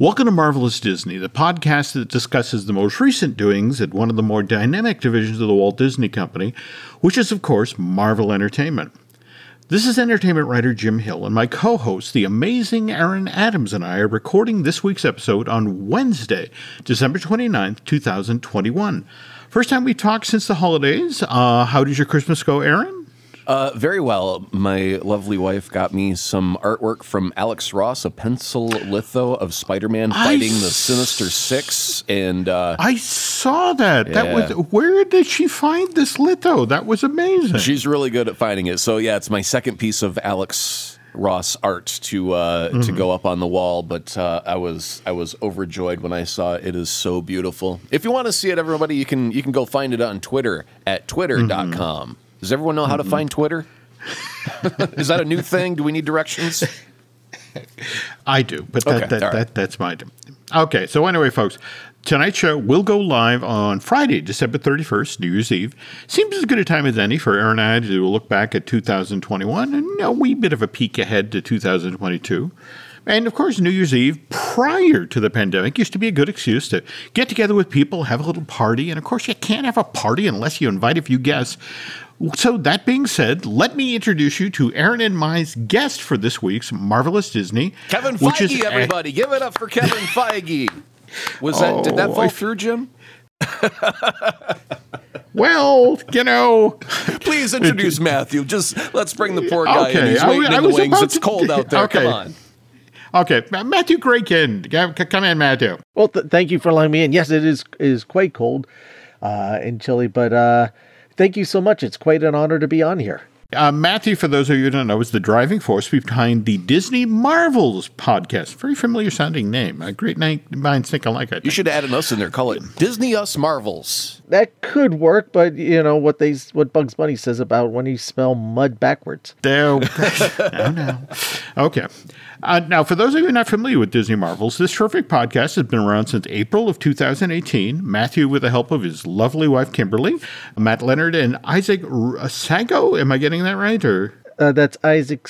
Welcome to Marvelous Disney, the podcast that discusses the most recent doings at one of the more dynamic divisions of the Walt Disney Company, which is, of course, Marvel Entertainment. This is entertainment writer Jim Hill, and my co host, the amazing Aaron Adams, and I are recording this week's episode on Wednesday, December 29th, 2021. First time we talked since the holidays. Uh, how did your Christmas go, Aaron? Uh, very well. My lovely wife got me some artwork from Alex Ross, a pencil litho of Spider-Man I fighting the Sinister Six, and uh, I saw that. That was where did she find this litho? That was amazing. she's really good at finding it. So yeah, it's my second piece of Alex Ross art to uh, Mm-hmm. to go up on the wall. But uh, I was I was overjoyed when I saw it. It is so beautiful. If you want to see it, everybody, you can you can go find it on Twitter at twitter.com. Mm-hmm. Does everyone know how to find Twitter? is that a new thing? Do we need directions? I do, but that, Okay, that, right. that that's my. Okay, so anyway, folks, tonight's show will go live on Friday, December thirty first, New Year's Eve. Seems as good a time as any for Aaron and I to look back at two thousand twenty one and a wee bit of a peek ahead to two thousand twenty two. And of course, New Year's Eve prior to the pandemic used to be a good excuse to get together with people, have a little party. And of course, you can't have a party unless you invite a few guests. So, that being said, let me introduce you to Aaron and my's guest for this week's Marvelous Disney. Kevin which is Feige, a- everybody, give it up for Kevin Feige. Was that did that Oh, fall I- through, Jim? Well, you know, Please introduce Matthew. Just let's bring the poor guy Okay, in. He's I waiting was- I in the wings. It's to- cold out there. okay. Come on. okay, Matthew Graykin, Come- come in, Matthew. Well, th- thank you for allowing me in. Yes, it is is quite cold uh, and chilly, but uh, thank you so much. It's quite an honor to be on here. Uh, Matthew, for those of you who don't know, is the driving force behind the Disney Marvels podcast. Very familiar sounding name. A great name, minds think alike. I think. You should add an us in there. Call it Disney Us Marvels. That could work, but you know what they what Bugs Bunny says about when you spell mud backwards. There. no, no. Okay. Uh, now, for those of you not familiar with Disney Marvels, this terrific podcast has been around since April of 2018. Matthew, with the help of his lovely wife Kimberly, Matt Leonard, and Isaac R- Sago. Am I getting that right? Or Uh, that's Isaac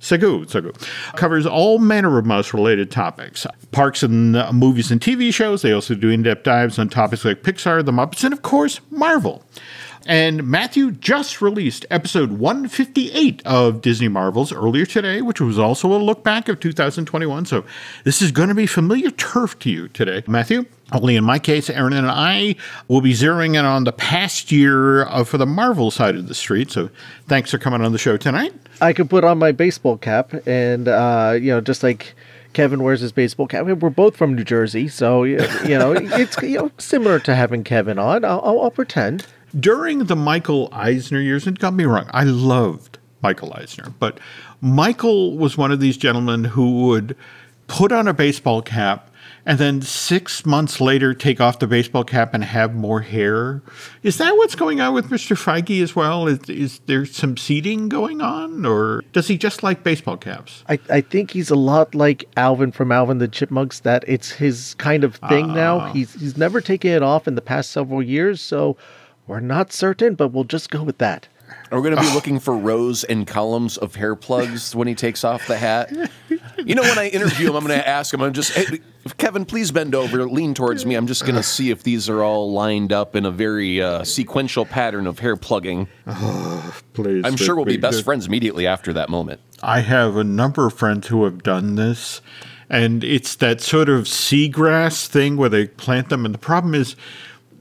Segu. Sagu covers all manner of mouse related topics parks and uh, movies and TV shows. They also do in depth dives on topics like Pixar, The Muppets, and of course, Marvel. And Matthew just released episode 158 of Disney Marvels earlier today, which was also a look back of 2021. So this is going to be familiar turf to you today. Matthew? Only in my case, Aaron and I will be zeroing in on the past year uh, for the Marvel side of the street. So thanks for coming on the show tonight. I could put on my baseball cap, and uh, you know, just like Kevin wears his baseball cap. We're both from New Jersey, so you know, it's you know similar to having Kevin on. I'll, I'll, I'll pretend. during the Michael Eisner years, and don't me wrong, I loved Michael Eisner, but Michael was one of these gentlemen who would put on a baseball cap and then six months later take off the baseball cap and have more hair. Is that what's going on with Mr. Feige as well? Is, is there some seeding going on, or does he just like baseball caps? I, I think he's a lot like Alvin from Alvin the Chipmunks. That it's his kind of thing ah. now. He's he's never taken it off in the past several years, so we're not certain, but we'll just go with that. Are we going to be looking for rows and columns of hair plugs when he takes off the hat? You know, when I interview him, I'm going to ask him. I'm just, hey, Kevin, please bend over, lean towards me. I'm just going to see if these are all lined up in a very uh, sequential pattern of hair plugging. Please, I'm sure we'll be best friends immediately after that moment. I have a number of friends who have done this, and it's that sort of seagrass thing where they plant them. And the problem is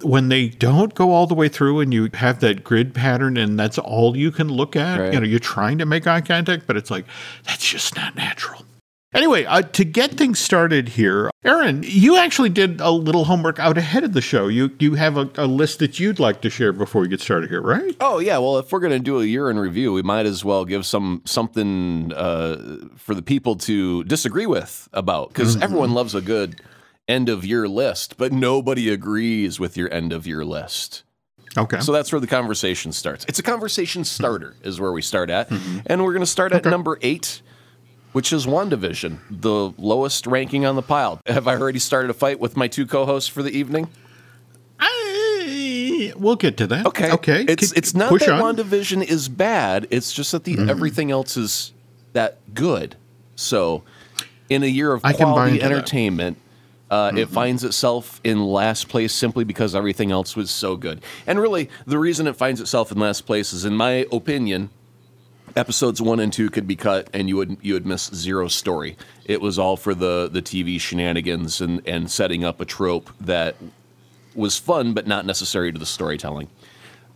when they don't go all the way through and you have that grid pattern and that's all you can look at, Right. you know, you're trying to make eye contact, but it's like, that's just not natural. Anyway, uh, to get things started here, Aaron, you actually did a little homework out ahead of the show. You you have a, a list that you'd like to share before we get started here, right? Oh yeah, well, if we're going to do a year in review, we might as well give some something uh, for the people to disagree with about because everyone loves a good end of year list, but nobody agrees with your end of year list. Okay. So that's where the conversation starts. It's a conversation starter, is where we start at. Mm-hmm. And we're going to start at number eight, which is WandaVision, the lowest ranking on the pile. Have I already started a fight with my two co hosts for the evening? I, we'll get to that. Okay. Okay. It's, it's not that on. WandaVision is bad, it's just that the mm-hmm. everything else is that good. So in a year of I quality entertainment, uh, it finds itself in last place simply because everything else was so good. And really, the reason it finds itself in last place is, in my opinion, episodes one and two could be cut, and you would you would miss zero story. It was all for the the TV shenanigans and and setting up a trope that was fun but not necessary to the storytelling.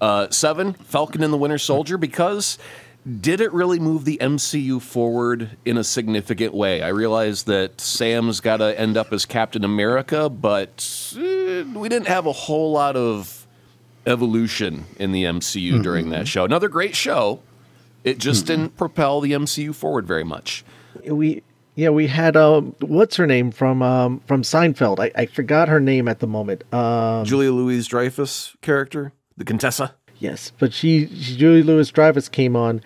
Uh, seven, Falcon and the Winter Soldier, because did it really move the MCU forward in a significant way? I realize that Sam's got to end up as Captain America, but eh, we didn't have a whole lot of evolution in the MCU during that show. Another great show. It just didn't propel the MCU forward very much. we yeah we had um what's her name from um from Seinfeld. I, I forgot her name at the moment. Um Julia Louise Dreyfus character, the Contessa. Yes, but she, she Julie Lewis Dreyfus came on,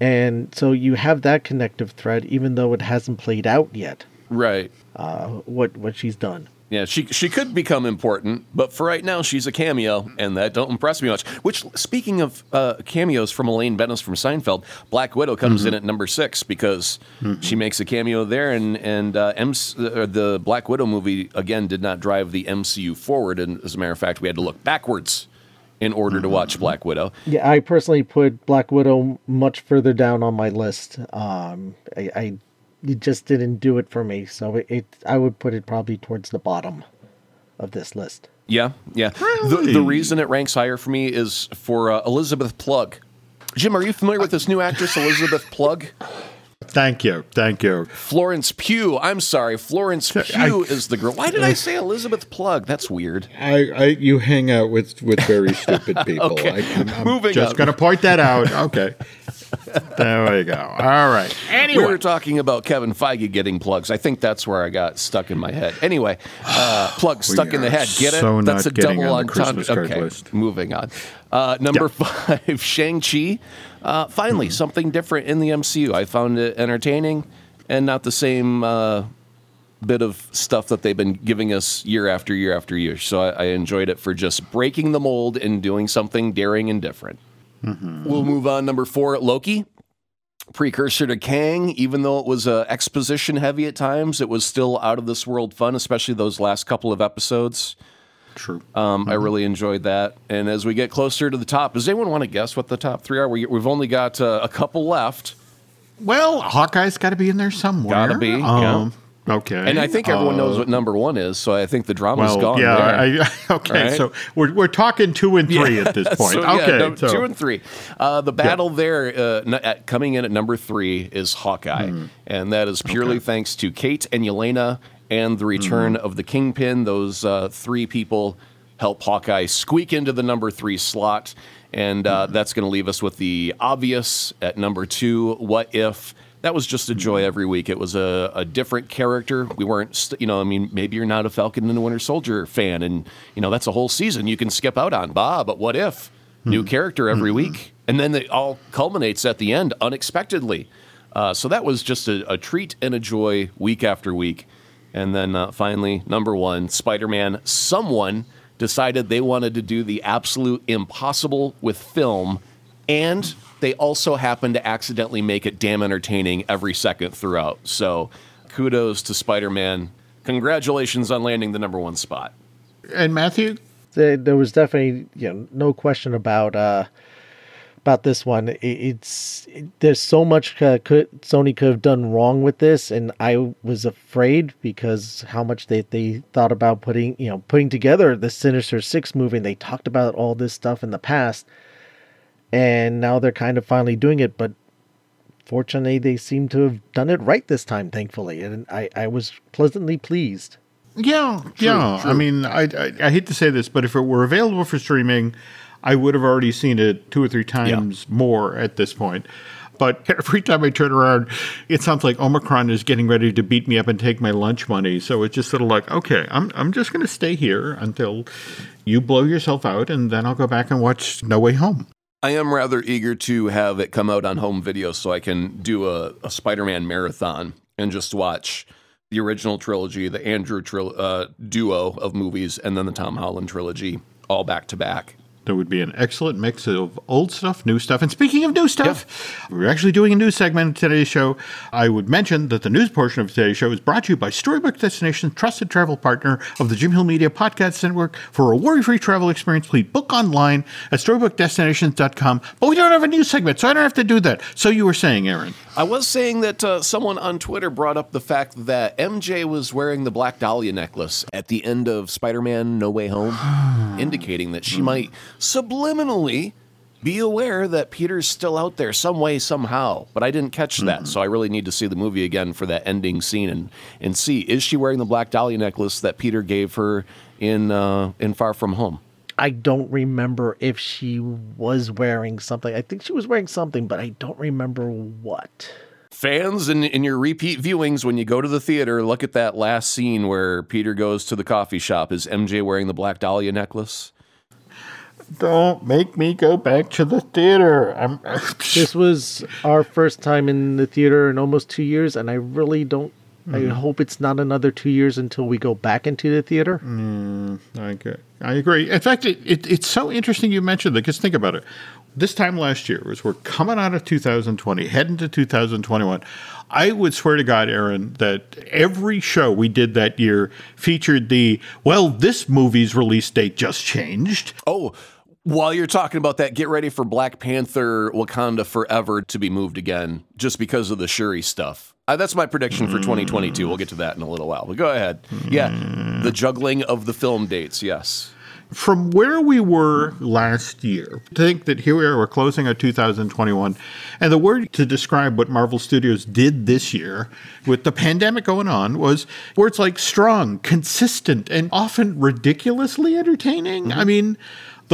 and so you have that connective thread, even though it hasn't played out yet. Right. Uh, what what she's done. Yeah, she she could become important, but for right now, she's a cameo, and that don't impress me much. Which, speaking of uh, cameos from Elaine Benes from Seinfeld, Black Widow comes in at number six because she makes a cameo there, and and uh, MC, uh, the Black Widow movie again did not drive the MCU forward, and as a matter of fact, we had to look backwards in order to watch Black Widow. Yeah, I personally put Black Widow much further down on my list. Um, I, I it just didn't do it for me, so it, it I would put it probably towards the bottom of this list. Yeah, yeah. The, the reason it ranks higher for me is for uh, Elizabeth Plug. Jim, are you familiar with this new actress, Elizabeth Plug? Thank you. Thank you. Florence Pugh. I'm sorry, Florence Pugh is the girl. Why did I say Elizabeth Plug? That's weird. I, I you hang out with with very stupid people. Okay. I, am I'm Moving just going to point that out. Okay. there we go. All right. Anyway. We Anyway, were talking about Kevin Feige getting plugs. I think that's where I got stuck in my head. Anyway, uh, plug stuck in the head. Get it? so that's not a double on the Okay, list. moving on. Uh, number Yeah. five, Shang Chi. Uh, finally, Hmm. something different in the MCU. I found it entertaining and not the same. Uh, bit of stuff that they've been giving us year after year after year. So I, I enjoyed it for just breaking the mold and doing something daring and different. Mm-hmm. We'll move on. Number four, Loki. Precursor to Kang, even though it was uh, exposition heavy at times, it was still out of this world fun, especially those last couple of episodes. True. Um, I really enjoyed that. And as we get closer to the top, does anyone want to guess what the top three are? We, we've only got uh, a couple left. well, Hawkeye's got to be in there somewhere. Gotta be, yeah. Um, Okay. And I think everyone Uh, knows what number one is, so I think the drama's Well, gone. yeah. there. I, okay. Right? So we're, we're talking two and three at this point. So, yeah, okay. so, two and three. Uh, the battle there, uh, n- at, coming in at number three, is Hawkeye, Hmm. and that is purely thanks to Kate and Yelena and the return Hmm. of the Kingpin. Those uh, three people help Hawkeye squeak into the number three slot, and uh, Hmm. that's going to leave us with the obvious at number two. What if? That was just a joy every week. It was a, a different character. We weren't, st- you know, I mean, maybe you're not a Falcon and the Winter Soldier fan, and you know that's a whole season you can skip out on. Bah, but what if? New character every week, and then it all culminates at the end unexpectedly. Uh, so that was just a, a treat and a joy week after week. And then uh, finally, number one, Spider Man. Someone decided they wanted to do the absolute impossible with film, and they also happened to accidentally make it damn entertaining every second throughout. So kudos to Spider Man. Congratulations on landing the number one spot. and Matthew, there, there was definitely you know no question about uh about this one. It, it's it, there's so much uh, could sony could have done wrong with this and i was afraid because how much they, they thought about putting you know putting together the sinister six movie. And they talked about all this stuff in the past and now they're kind of finally doing it but fortunately they seem to have done it right this time thankfully and i i was pleasantly pleased. Yeah, yeah. I mean, I, I I hate to say this, but if it were available for streaming, I would have already seen it two or three times more at this point. But every time I turn around, it sounds like Omicron is getting ready to beat me up and take my lunch money. So it's just sort of like, okay, I'm I'm just going to stay here until you blow yourself out, and then I'll go back and watch No Way Home. I am rather eager to have it come out on home video so I can do a, a Spider Man marathon and just watch the original trilogy, the Andrew tril- uh, duo of movies, and then the Tom Holland trilogy all back to back. There would be an excellent mix of old stuff, new stuff. And speaking of new stuff, we're actually doing a new segment in today's show. I would mention that the news portion of today's show is brought to you by Storybook Destinations, trusted travel partner of the Jim Hill Media Podcast Network. For a worry-free travel experience, please book online at storybookdestinations.com. But we don't have a news segment, so I don't have to do that. So you were saying, Aaron. I was saying that uh, someone on Twitter brought up the fact that MJ was wearing the Black Dahlia necklace at the end of Spider Man No Way Home, indicating that she might subliminally be aware that Peter's still out there some way, somehow. But I didn't catch that, so I really need to see the movie again for that ending scene and, and see is she wearing the Black Dahlia necklace that Peter gave her in, uh, in Far From Home? I don't remember if she was wearing something. I think she was wearing something, but I don't remember what. Fans in, in your repeat viewings, when you go to the theater, look at that last scene where Peter goes to the coffee shop. Is MJ wearing the Black Dahlia necklace? Don't make me go back to the theater. I'm. This was our first time in the theater in almost two years, and I really don't. I mm. hope it's not another two years until we go back into the theater. Mm, I agree. I agree. In fact, it, it, it's so interesting you mentioned that because think about it. This time last year, as we're coming out of 2020, heading to 2021, I would swear to God, Aaron, that every show we did that year featured the, well, this movie's release date just changed. Oh, while you're talking about that, get ready for Black Panther Wakanda Forever to be moved again just because of the Shuri stuff. Uh, that's my prediction for 2022. We'll get to that in a little while. But go ahead. Yeah, the juggling of the film dates, yes. From where we were last year, think that here we are, we're closing out 2021, and the word to describe what Marvel Studios did this year with the pandemic going on was words like strong, consistent, and often ridiculously entertaining. Mm-hmm. I mean,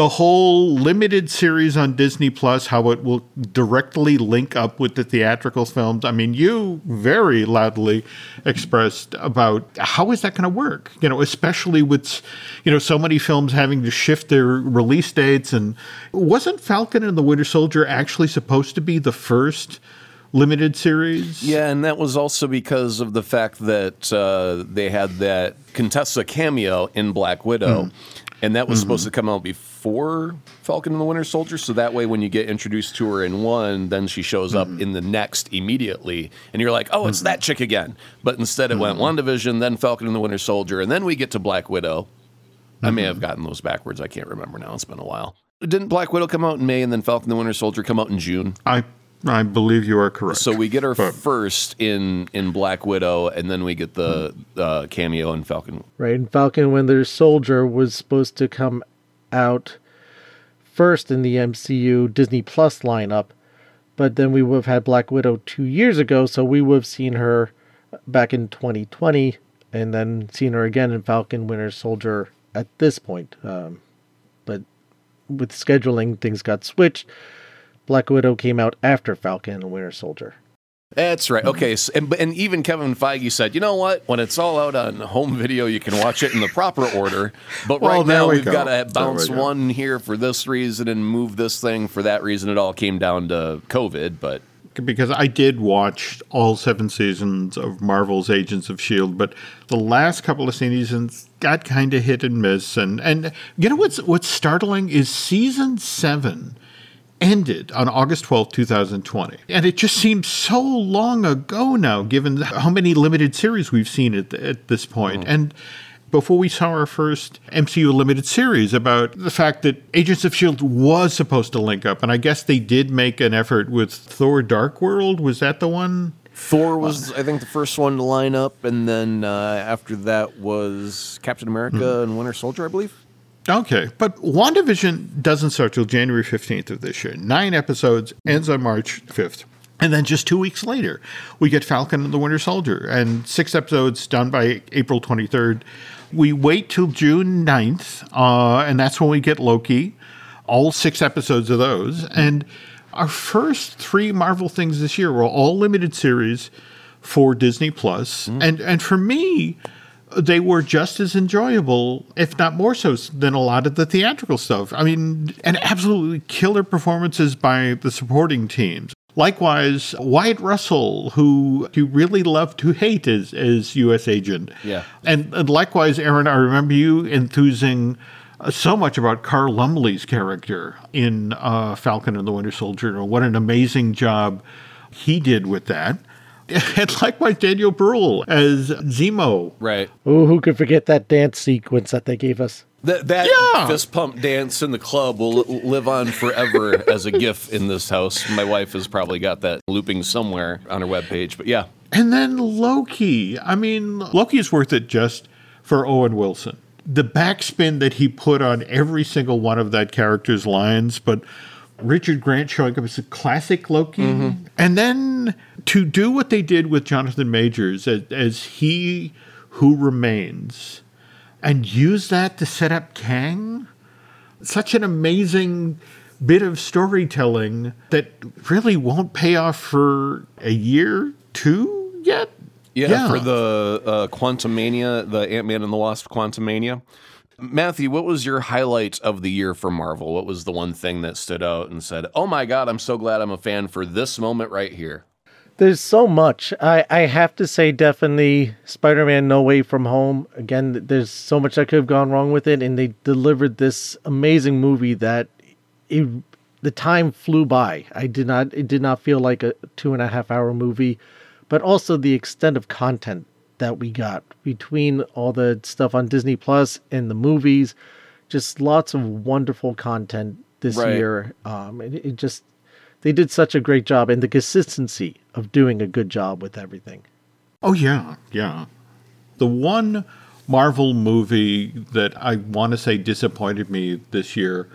the whole limited series on Disney Plus, how it will directly link up with the theatrical films. I mean, you very loudly expressed about how is that going to work? You know, especially with you know so many films having to shift their release dates. And wasn't Falcon and the Winter Soldier actually supposed to be the first? Limited series, Yeah, and that was also because of the fact that uh, they had that Contessa cameo in Black Widow, and that was supposed to come out before Falcon and the Winter Soldier. So that way, when you get introduced to her in one, then she shows up mm-hmm. in the next immediately, and you're like, oh, it's mm-hmm. that chick again. But instead, it went mm-hmm. WandaVision, then Falcon and the Winter Soldier, and then we get to Black Widow. I may have gotten those backwards. I can't remember now. It's been a while. Didn't Black Widow come out in May, and then Falcon and the Winter Soldier come out in June? I I believe you are correct. So we get her But- first in in Black Widow, and then we get the uh, cameo in Falcon. Right, and Falcon Winter Soldier was supposed to come out first in the MCU Disney Plus lineup, but then we would have had Black Widow two years ago, so we would have seen her back in 2020, and then seen her again in Falcon Winter Soldier at this point. Um, but with scheduling, things got switched. Black Widow came out after Falcon and Winter Soldier. That's right. Okay, so, and and even Kevin Feige said, you know what? When it's all out on home video, you can watch it in the proper order. But Well, right now, we we've go. got to bounce go. one here for this reason and move this thing for that reason. It all came down to COVID, but because I did watch all seven seasons of Marvel's Agents of Shield, but the last couple of seasons got kind of hit and miss. And and you know what's what's startling is season seven ended on August twelfth, 2020. And it just seems so long ago now, given how many limited series we've seen at, at this point. And before we saw our first MCU limited series about the fact that Agents of S.H.I.E.L.D. was supposed to link up. And I guess they did make an effort with Thor Dark World. Was that the one? Thor was, I think, the first one to line up, and then uh, after that was Captain America and Winter Soldier, I believe. Okay, but WandaVision doesn't start till January 15th of this year. Nine episodes, ends on March 5th. And then just two weeks later, we get Falcon and the Winter Soldier, and six episodes done by April 23rd. We wait till June 9th, uh, and that's when we get Loki, all six episodes of those. And our first three Marvel things this year were all limited series for Disney Plus. And, and for me, they were just as enjoyable, if not more so, than a lot of the theatrical stuff. I mean, and absolutely killer performances by the supporting teams. Likewise, Wyatt Russell, who you really love to hate as, as U.S. agent. Yeah. And, and likewise, Aaron, I remember you enthusing uh, so much about Carl Lumbly's character in uh, Falcon and the Winter Soldier. And what an amazing job he did with that. And likewise, Daniel Bruhl as Zemo. Right. Oh, who could forget that dance sequence that they gave us? That that Yeah. fist pump dance in the club will live on forever as a gif in this house. My wife has probably got that looping somewhere on her webpage. But yeah, And then Loki. I mean, Loki's worth it just for Owen Wilson. The backspin that he put on every single one of that character's lines, but Richard Grant showing up as a classic Loki. And then to do what they did with Jonathan Majors as, as he who remains and use that to set up Kang such an amazing bit of storytelling that really won't pay off for a year, two yet. yeah, for the uh, Quantumania, the Ant Man and the Wasp Quantumania. Matthew, what was your highlight of the year for Marvel? What was the one thing that stood out and said, "Oh my God, I'm so glad I'm a fan for this moment right here"? There's so much. I, I have to say, definitely Spider Man No Way From Home. Again, there's so much that could have gone wrong with it, and they delivered this amazing movie that it, the time flew by. I did not, it did not feel like a two and a half hour movie, but also the extent of content that we got between all the stuff on Disney Plus and the movies. Just lots of wonderful content this Right. year. Um, it, it just they did such a great job and the consistency of doing a good job with everything. Oh, yeah, yeah. The one Marvel movie that I want to say disappointed me this year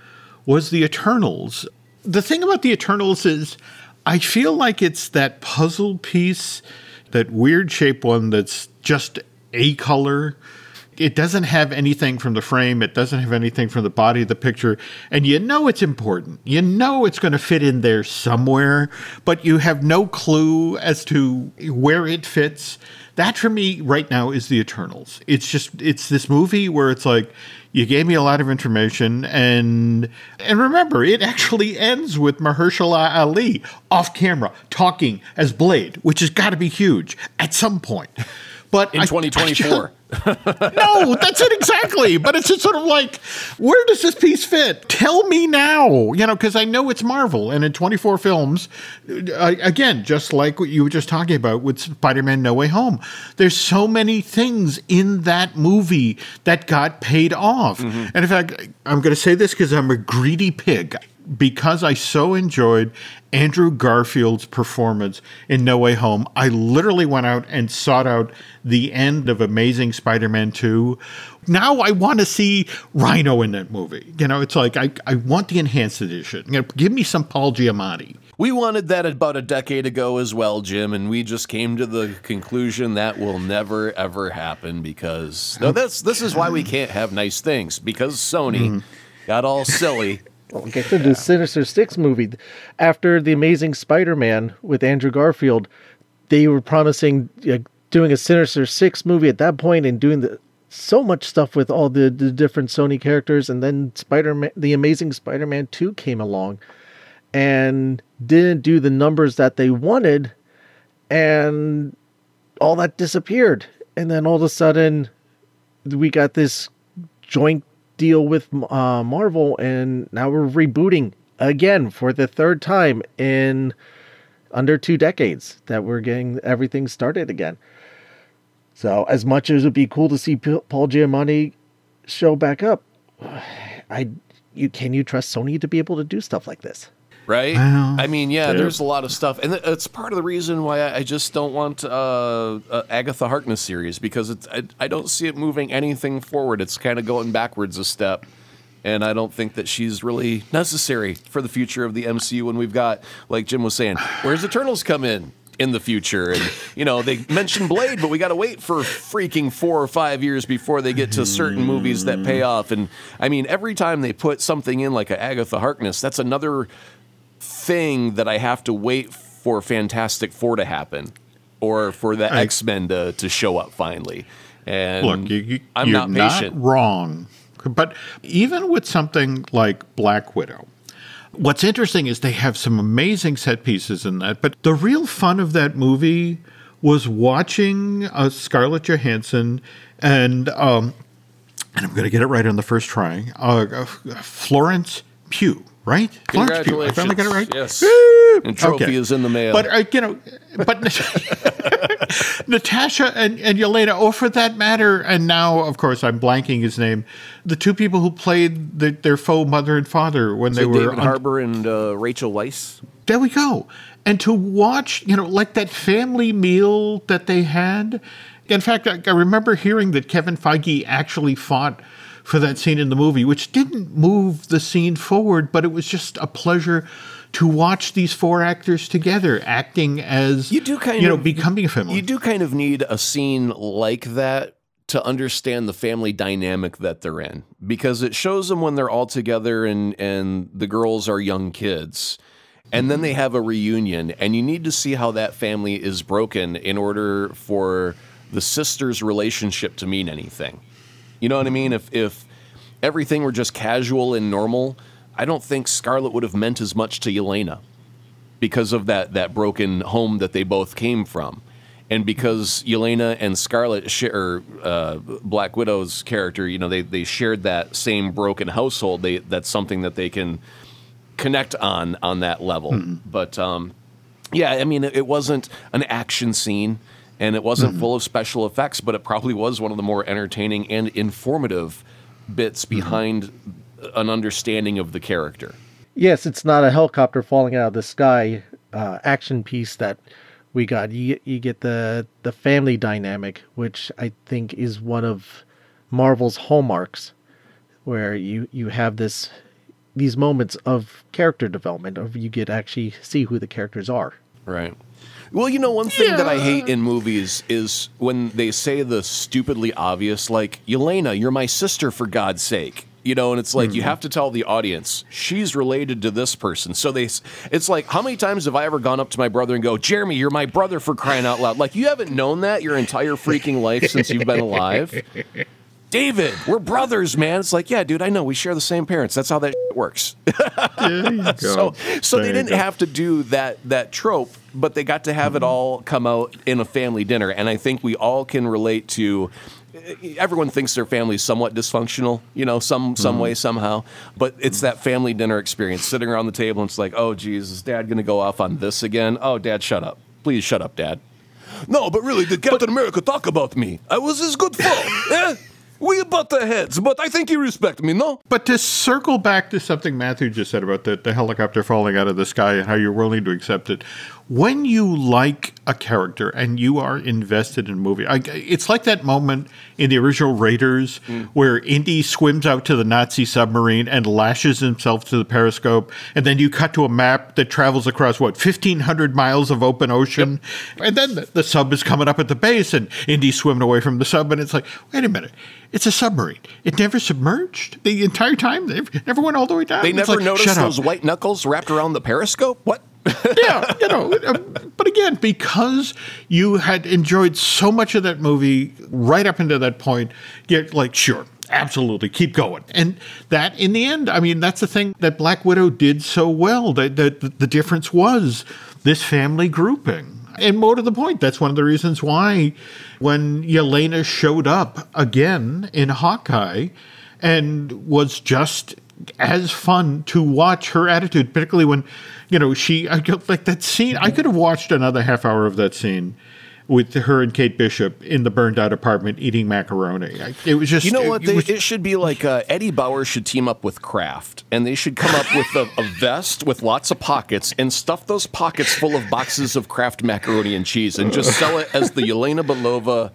was The Eternals. The thing about The Eternals is I feel like it's that puzzle piece, that weird shape one that's just a color. It doesn't have anything from the frame. It doesn't have anything from the body of the picture. And you know it's important. You know it's going to fit in there somewhere, but you have no clue as to where it fits. That for me right now is the Eternals. It's just it's this movie where it's like you gave me a lot of information and and remember it actually ends with Mahershala Ali off camera talking as Blade, which has got to be huge at some point. But In I- 2024. no, that's it exactly. But it's just sort of like, where does this piece fit? Tell me now, you know, because I know it's Marvel, and in 24 films, uh, again, just like what you were just talking about with Spider-Man: No Way Home, there's so many things in that movie that got paid off. And in fact, I'm going to say this because I'm a greedy pig. Because I so enjoyed Andrew Garfield's performance in No Way Home, I literally went out and sought out the end of Amazing Spider Man 2. Now I want to see Rhino in that movie. You know, it's like I, I want the enhanced edition. You know, give me some Paul Giamatti. We wanted that about a decade ago as well, Jim, and we just came to the conclusion that will never ever happen because no, that's this is why we can't have nice things because Sony mm-hmm. got all silly. Well, get to the Sinister Six movie. After the Amazing Spider-Man with Andrew Garfield, they were promising uh, doing a Sinister Six movie at that point and doing the so much stuff with all the, the different Sony characters, and then Spider-Man, the Amazing Spider-Man Two came along, and didn't do the numbers that they wanted, and all that disappeared. And then all of a sudden, we got this joint deal with uh, Marvel, and now we're rebooting again for the third time in under two decades that we're getting everything started again. So, as much as it'd be cool to see Paul Giamatti show back up, I you can you trust Sony to be able to do stuff like this? Right? Well, I mean, yeah, yeah. there's a lot of stuff, and it's part of the reason why I I just don't want uh, uh, Agatha Harkness series because it's I, I don't see it moving anything forward. It's kind of going backwards a step, and I don't think that she's really necessary for the future of the MCU. When we've got, like Jim was saying, where's Eternals come in? In the future, and you know they mentioned Blade, but we got to wait for freaking four or five years before they get to certain movies that pay off. And I mean, every time they put something in like a Agatha Harkness, that's another thing that I have to wait for Fantastic Four to happen or for the X Men to, to show up finally. And Look, you, you, I'm you're not not, wrong. But even with something like Black Widow, what's interesting is they have some amazing set pieces in that. But the real fun of that movie was watching uh, Scarlett Johansson and um, and I'm going to get it right on the first try. Uh, uh, Florence Pugh, right? Florence Pugh. I finally got it right. Yes. Woo! And trophy Okay. is in the mail. But uh, you know, but Natasha and, and Yelena, or for that matter, and now of course I'm blanking his name, the two people who played the, their faux mother and father when they So were David on- Harbour and uh, Rachel Weisz. there we go. And to watch, you know, like that family meal that they had. In fact, I, I remember hearing that Kevin Feige actually fought for that scene in the movie, which didn't move the scene forward, but it was just a pleasure to watch these four actors together acting as You do kind of you know of becoming a family. You do kind of need a scene like that to understand the family dynamic that they're in because it shows them when they're all together and and the girls are young kids. And then they have a reunion and you need to see how that family is broken in order for the sisters relationship to mean anything. You know what I mean? If if everything were just casual and normal, I don't think Scarlett would have meant as much to Yelena because of that that broken home that they both came from, and because Yelena and Scarlett share uh, Black Widow's character, you know, they they shared that same broken household. They that's something that they can connect on on that level. But um, yeah, I mean, it wasn't an action scene. And it wasn't full of special effects, but it probably was one of the more entertaining and informative bits behind an understanding of the character. Yes, it's not a helicopter falling out of the sky uh, action piece that we got. You get- you get the the family dynamic, which I think is one of Marvel's hallmarks, where you you have this these moments of character development, of you get to actually see who the characters are. Right. Well, you know, one thing that I hate in movies is when they say the stupidly obvious, like, Yelena, you're my sister, for God's sake. You know, and it's like you mm-hmm. have to tell the audience she's related to this person. So they, it's like, how many times have I ever gone up to my brother and go, Jeremy, you're my brother for crying out loud? Like you haven't known that your entire freaking life since you've been alive. David, we're brothers, man. It's like, yeah, dude, I know we share the same parents. That's how that works. There you go. So, so There they didn't have to do that that trope, but they got to have it mm-hmm. all come out in a family dinner, and I think we all can relate to. Everyone thinks their family is somewhat dysfunctional, you know, some some mm-hmm. way somehow. But it's that family dinner experience, sitting around the table, and it's like, oh, Jesus, Dad going to go off on this again? Oh, Dad, shut up, please, shut up, Dad. No, but really, did Captain America talk about me? I was his good foe. Eh? We butt the heads, but I think you respect me, no? But to circle back to something Matthew just said about the, the helicopter falling out of the sky and how you're willing to accept it, when you like a character and you are invested in a movie, I, it's like that moment in the original Raiders mm. where Indy swims out to the Nazi submarine and lashes himself to the periscope, and then you cut to a map that travels across what 1,500 miles of open ocean, and then the, the sub is coming up at the base, and Indy's swimming away from the sub, and it's like, wait a minute, it's a submarine. It never submerged the entire time. They never went all the way down. They never like, noticed shut up. those white knuckles wrapped around the periscope? What? yeah, you know. uh, But again, because you had enjoyed so much of that movie right up into that point, you're like, sure, absolutely, keep going. And that, in the end, I mean, that's the thing that Black Widow did so well. That the, the difference was this family grouping. And more to the point, that's one of the reasons why when Yelena showed up again in Hawkeye and was just as fun to watch her attitude, particularly when, you know, she, like that scene, I could have watched another half hour of that scene with her and Kate Bishop in the burned out apartment eating macaroni. I- It was just, You know what? It, They, was- it should be like uh, Eddie Bauer should team up with Kraft, and they should come up with a, a vest with lots of pockets and stuff those pockets full of boxes of Kraft macaroni and cheese, and just sell it as the Yelena Belova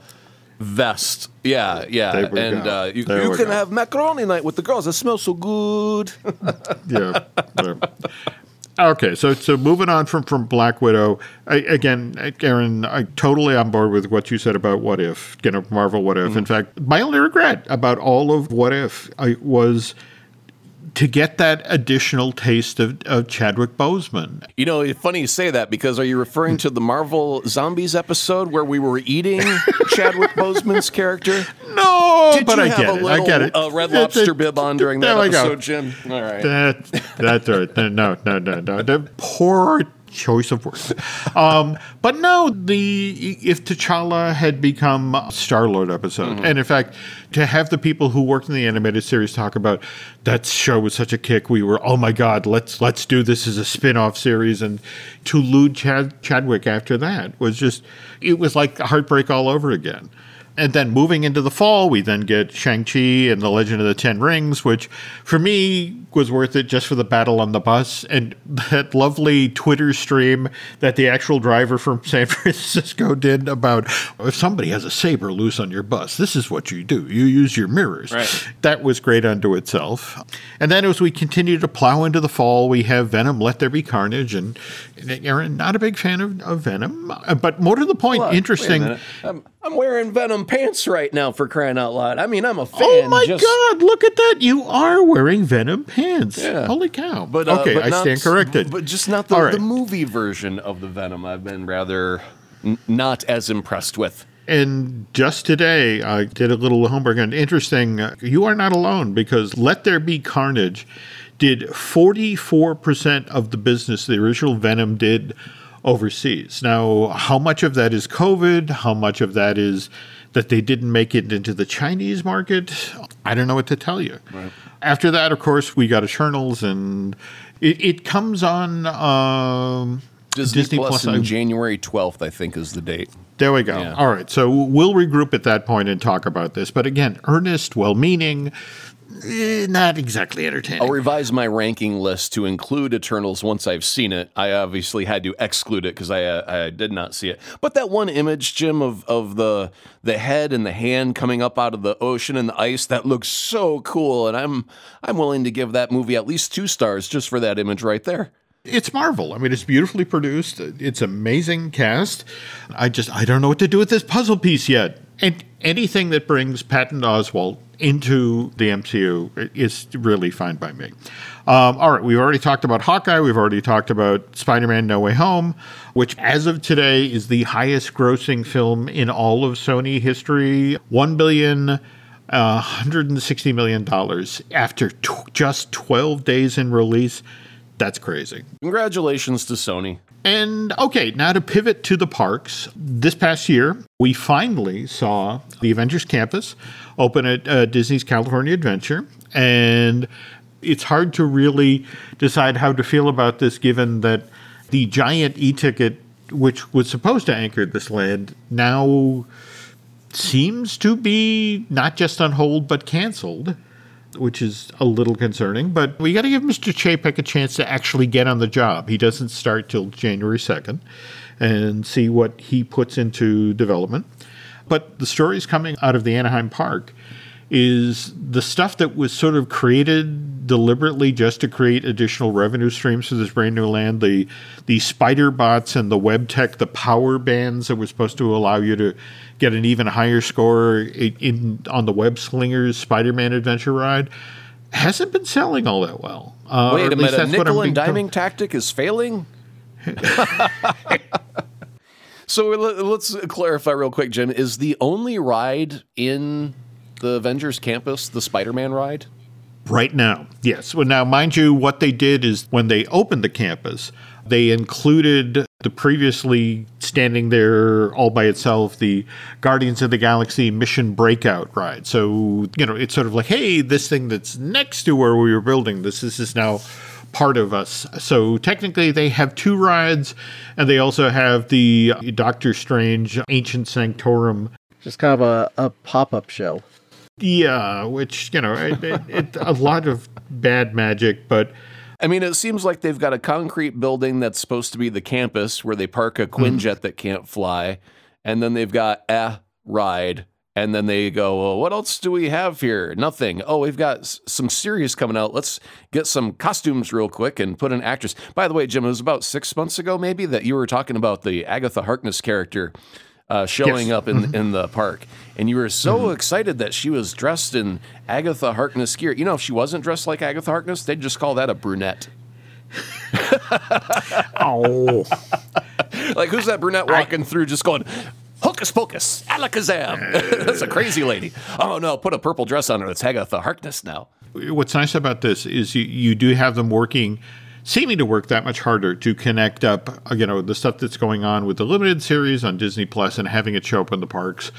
vest. Yeah, yeah. And uh, you, you can go. have macaroni night with the girls. It smells so good. yeah. yeah. Okay, so so moving on from from Black Widow I, again, Aaron, I totally on board with what you said about What If, you know, Marvel What If. In fact, my only regret about all of What If I, was to get that additional taste of, of Chadwick Boseman. You know, it's funny you say that because are you referring to the Marvel Zombies episode where we were eating Chadwick Boseman's character? No, Did but I have get a it. little I get it. Uh, Red Lobster bib on during that we go. episode, Jim? All right. That, that's right. No, no, no, no, no. The poor choice of words. um, but no, the if T'Challa had become Star Lord episode, Mm-hmm. and in fact, to have the people who worked in the animated series talk about that show was such a kick, we were oh my god, let's let's do this as a spin off series, and to lose Chad, Chadwick after that was just it was like heartbreak all over again. And then moving into the fall, we then get Shang-Chi and the Legend of the Ten Rings, which for me was worth it just for the battle on the bus and that lovely Twitter stream that the actual driver from San Francisco did about if somebody has a saber loose on your bus, this is what you do. You use your mirrors. Right. That was great unto itself. And then as we continue to plow into the fall, we have Venom, Let There Be Carnage. And Aaron, not a big fan of, of Venom, but more to the point, Look, interesting. I'm, I'm wearing Venom pants right now for crying out loud. I mean, I'm a fan. Oh my just- God! Look at that! You are wearing Venom pants. Yeah. Holy cow! But uh, okay, but I not- stand corrected. But just not the, All right. the movie version of the Venom. I've been rather n- not as impressed with. And just today, I did a little homework. And interesting, uh, you are not alone because Let There Be Carnage did 44% of the business the original Venom did overseas. Now, how much of that is COVID? How much of that is that they didn't make it into the Chinese market? I don't know what to tell you. After that, of course, we got Eternals, and it, it comes on um, Disney, Plus, on on January 12th, I think, is the date. there we go. Yeah. All right. So we'll regroup at that point and talk about this. But again, earnest, well meaning, eh, not exactly entertaining. I'll revise my ranking list to include Eternals once I've seen it. I obviously had to exclude it because I uh, I did not see it. But that one image, Jim, of of the the head and the hand coming up out of the ocean and the ice, that looks so cool. And I'm I'm willing to give that movie at least two stars just for that image right there. it's Marvel. I mean, it's beautifully produced. It's amazing cast. I just I don't know what to do with this puzzle piece yet. And anything that brings Patton Oswalt into the MCU is really fine by me. Um, all right, we've already talked about Hawkeye. We've already talked about Spider-Man: No Way Home, which, as of today, is the highest-grossing film in all of Sony history. One billion. Uh, $160 million after t- just 12 days in release. That's crazy. Congratulations to Sony. And okay, now to pivot to the parks. This past year, we finally saw the Avengers Campus open at uh, Disney's California Adventure. And it's hard to really decide how to feel about this given that the giant e ticket, which was supposed to anchor this land, now seems to be not just on hold but canceled, which is a little concerning. But we got to give Mr. Chapek a chance to actually get on the job. He doesn't start till January 2nd and see what he puts into development. But the stories coming out of the Anaheim Park is the stuff that was sort of created deliberately just to create additional revenue streams for this brand new land. The the spider bots and the web tech, the power bands that were supposed to allow you to get an even higher score in, in on the web slingers Spider-Man adventure ride hasn't been selling all that well. Uh, Wait a minute, that's nickel and diming tactic is failing? so let- let's clarify real quick, Jim. Is the only ride in the Avengers campus the Spider Man ride? Right now, yes. Well, now, mind you, what they did is when they opened the campus, they included the previously standing there all by itself, the Guardians of the Galaxy Mission Breakout ride. So, you know, it's sort of like, hey, this thing that's next to where we were building this, this is now part of us. So, technically, they have two rides, and they also have the Doctor Strange Ancient Sanctorum Just kind of a, a pop up show. yeah, which you know, it, it, it, a lot of bad magic, but I mean, it seems like they've got a concrete building that's supposed to be the campus where they park a Quinjet mm-hmm. that can't fly, and then they've got a ride, and then they go, well, "What else do we have here? Nothing. Oh, we've got s- some series coming out. Let's get some costumes real quick and put an actress." By the way, Jim, it was about six months ago, maybe, that you were talking about the Agatha Harkness character. Uh, showing Yes. up in in the park, and you were so excited that she was dressed in Agatha Harkness gear. You know, if she wasn't dressed like Agatha Harkness, they'd just call that a brunette. oh, Like, who's that brunette walking through just going, hocus pocus, alakazam? That's a crazy lady. Oh, no, put a purple dress on her. It's Agatha Harkness now. what's nice about this is you, you do have them working seeming to work that much harder to connect up, uh, you know, the stuff that's going on with the limited series on Disney Plus and having it show up in the parks.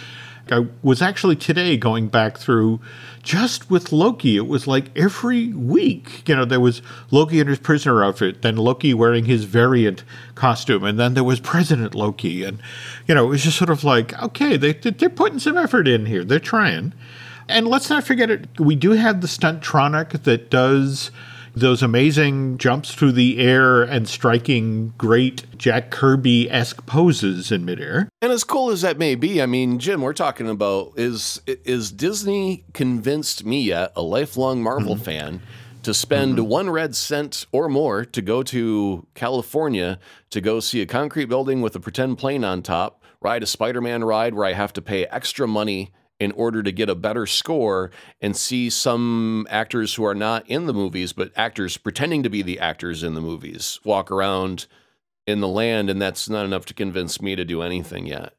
I was actually today going back through just with Loki. It was like every week, you know, there was Loki in his prisoner outfit, then Loki wearing his variant costume, and then there was President Loki. And, you know, it was just sort of like, okay, they, they're putting some effort in here. They're trying. And let's not forget it, we do have the stunt Stuntronic that does those amazing jumps through the air and striking great Jack Kirby esque poses in midair. And as cool as that may be, I mean, Jim, we're talking about is is Disney convinced me yet, a lifelong Marvel mm-hmm. fan, to spend mm-hmm. one red cent or more to go to California to go see a concrete building with a pretend plane on top, ride a Spider Man ride where I have to pay extra money in order to get a better score and see some actors who are not in the movies, but actors pretending to be the actors in the movies walk around in the land, and that's not enough to convince me to do anything yet.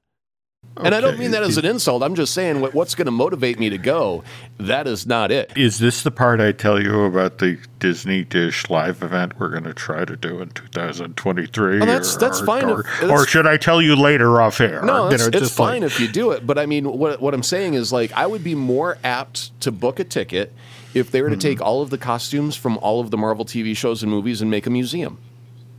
Okay. And I don't mean that as an insult. I'm just saying what, what's going to motivate me to go. That is not it. Is this the part I tell you about the Disney Dish live event we're going to try to do in 2023? Well, that's that's or, fine. Or, if, or, should I tell you later off air? No, it's, it's fine like, if you do it. But I mean, what what I'm saying is like I would be more apt to book a ticket if they were to mm-hmm. take all of the costumes from all of the Marvel TV shows and movies and make a museum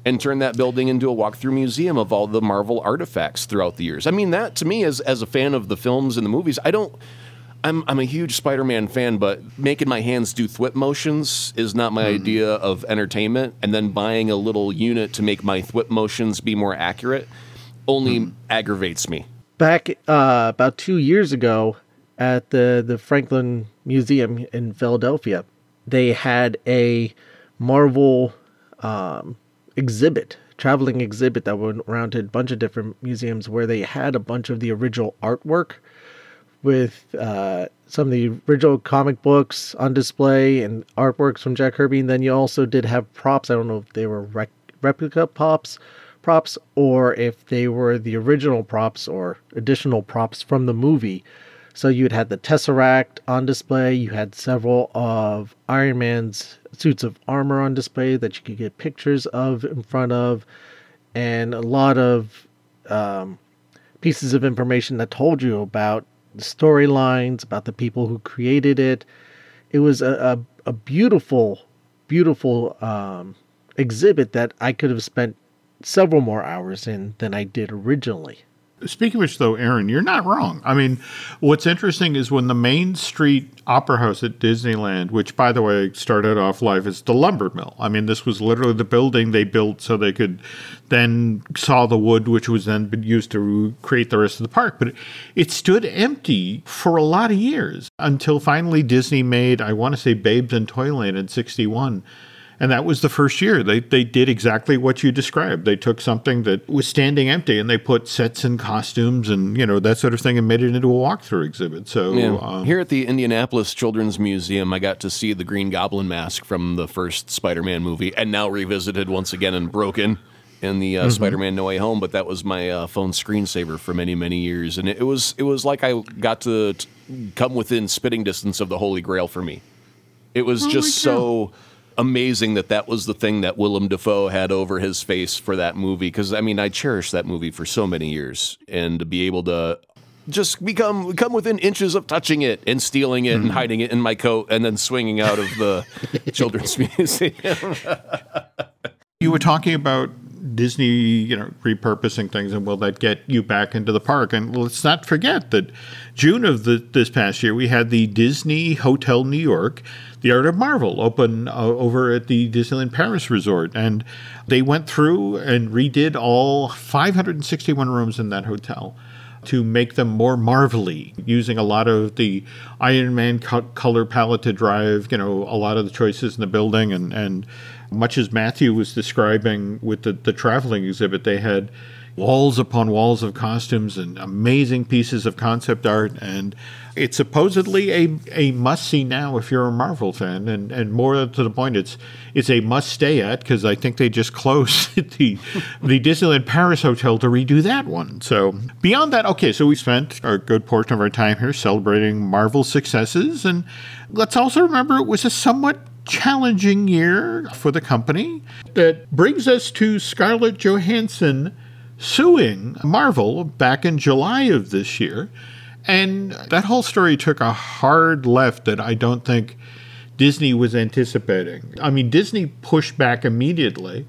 and turn that building into a walkthrough museum of all the Marvel artifacts throughout the years. I mean, that to me, as as a fan of the films and the movies, I don't. I'm I'm a huge Spider-Man fan, but making my hands do thwip motions is not my mm. idea of entertainment. And then buying a little unit to make my thwip motions be more accurate only mm. aggravates me. Back uh, about two years ago, at the the Franklin Museum in Philadelphia, they had a Marvel um, exhibit, traveling exhibit that went around to a bunch of different museums where they had a bunch of the original artwork with uh, some of the original comic books on display and artworks from Jack Kirby. And then you also did have props. I don't know if they were rec- replica props, props, or if they were the original props or additional props from the movie. So you had had the Tesseract on display. You had several of Iron Man's suits of armor on display that you could get pictures of in front of, and a lot of um, pieces of information that told you about the storylines, about the people who created it. It was a, a, a beautiful, beautiful um, exhibit that I could have spent several more hours in than I did originally. Speaking of which, though, Aaron, you're not wrong. I mean, what's interesting is when the Main Street Opera House at Disneyland, which, by the way, started off life as the lumber mill. I mean, this was literally the building they built so they could then saw the wood, which was then used to create the rest of the park. But it, stood empty for a lot of years until finally Disney made, I want to say, Babes in Toyland in 61 and that was the first year. They, they did exactly what you described. They took something that was standing empty and they put sets and costumes and, you know, that sort of thing and made it into a walkthrough exhibit. So yeah. um, here at the Indianapolis Children's Museum, I got to see the Green Goblin mask from the first Spider Man movie and now revisited once again and broken in the uh, mm-hmm. Spider-Man No Way Home, but that was my uh, phone screensaver for many, many years, and it, it was it was like I got to t- come within spitting distance of the Holy Grail for me. It was just so amazing that that was the thing that Willem Dafoe had over his face for that movie. Because I mean, I cherished that movie for so many years, and to be able to just become come within inches of touching it and stealing it mm. and mm-hmm. hiding it in my coat and then swinging out of the children's museum. you were talking about Disney, you know, repurposing things, and will that get you back into the park? And let's not forget that June of the, this past year, we had the Disney Hotel New York, the Art of Marvel, open uh, over at the Disneyland Paris Resort, and they went through and redid all 561 rooms in that hotel to make them more marvelly, using a lot of the Iron Man co- color palette to drive, you know, a lot of the choices in the building. And and much as Matthew was describing with the, the traveling exhibit, they had walls upon walls of costumes and amazing pieces of concept art. And it's supposedly a, a must see now if you're a Marvel fan. And, and more to the point, it's it's a must stay at because I think they just closed the, the Disneyland Paris Hotel to redo that one. So beyond that, okay, so we spent a good portion of our time here celebrating Marvel successes. And let's also remember it was a somewhat challenging year for the company that brings us to Scarlett Johansson suing Marvel back in July of this year. And that whole story took a hard left that I don't think Disney was anticipating. I mean, Disney pushed back immediately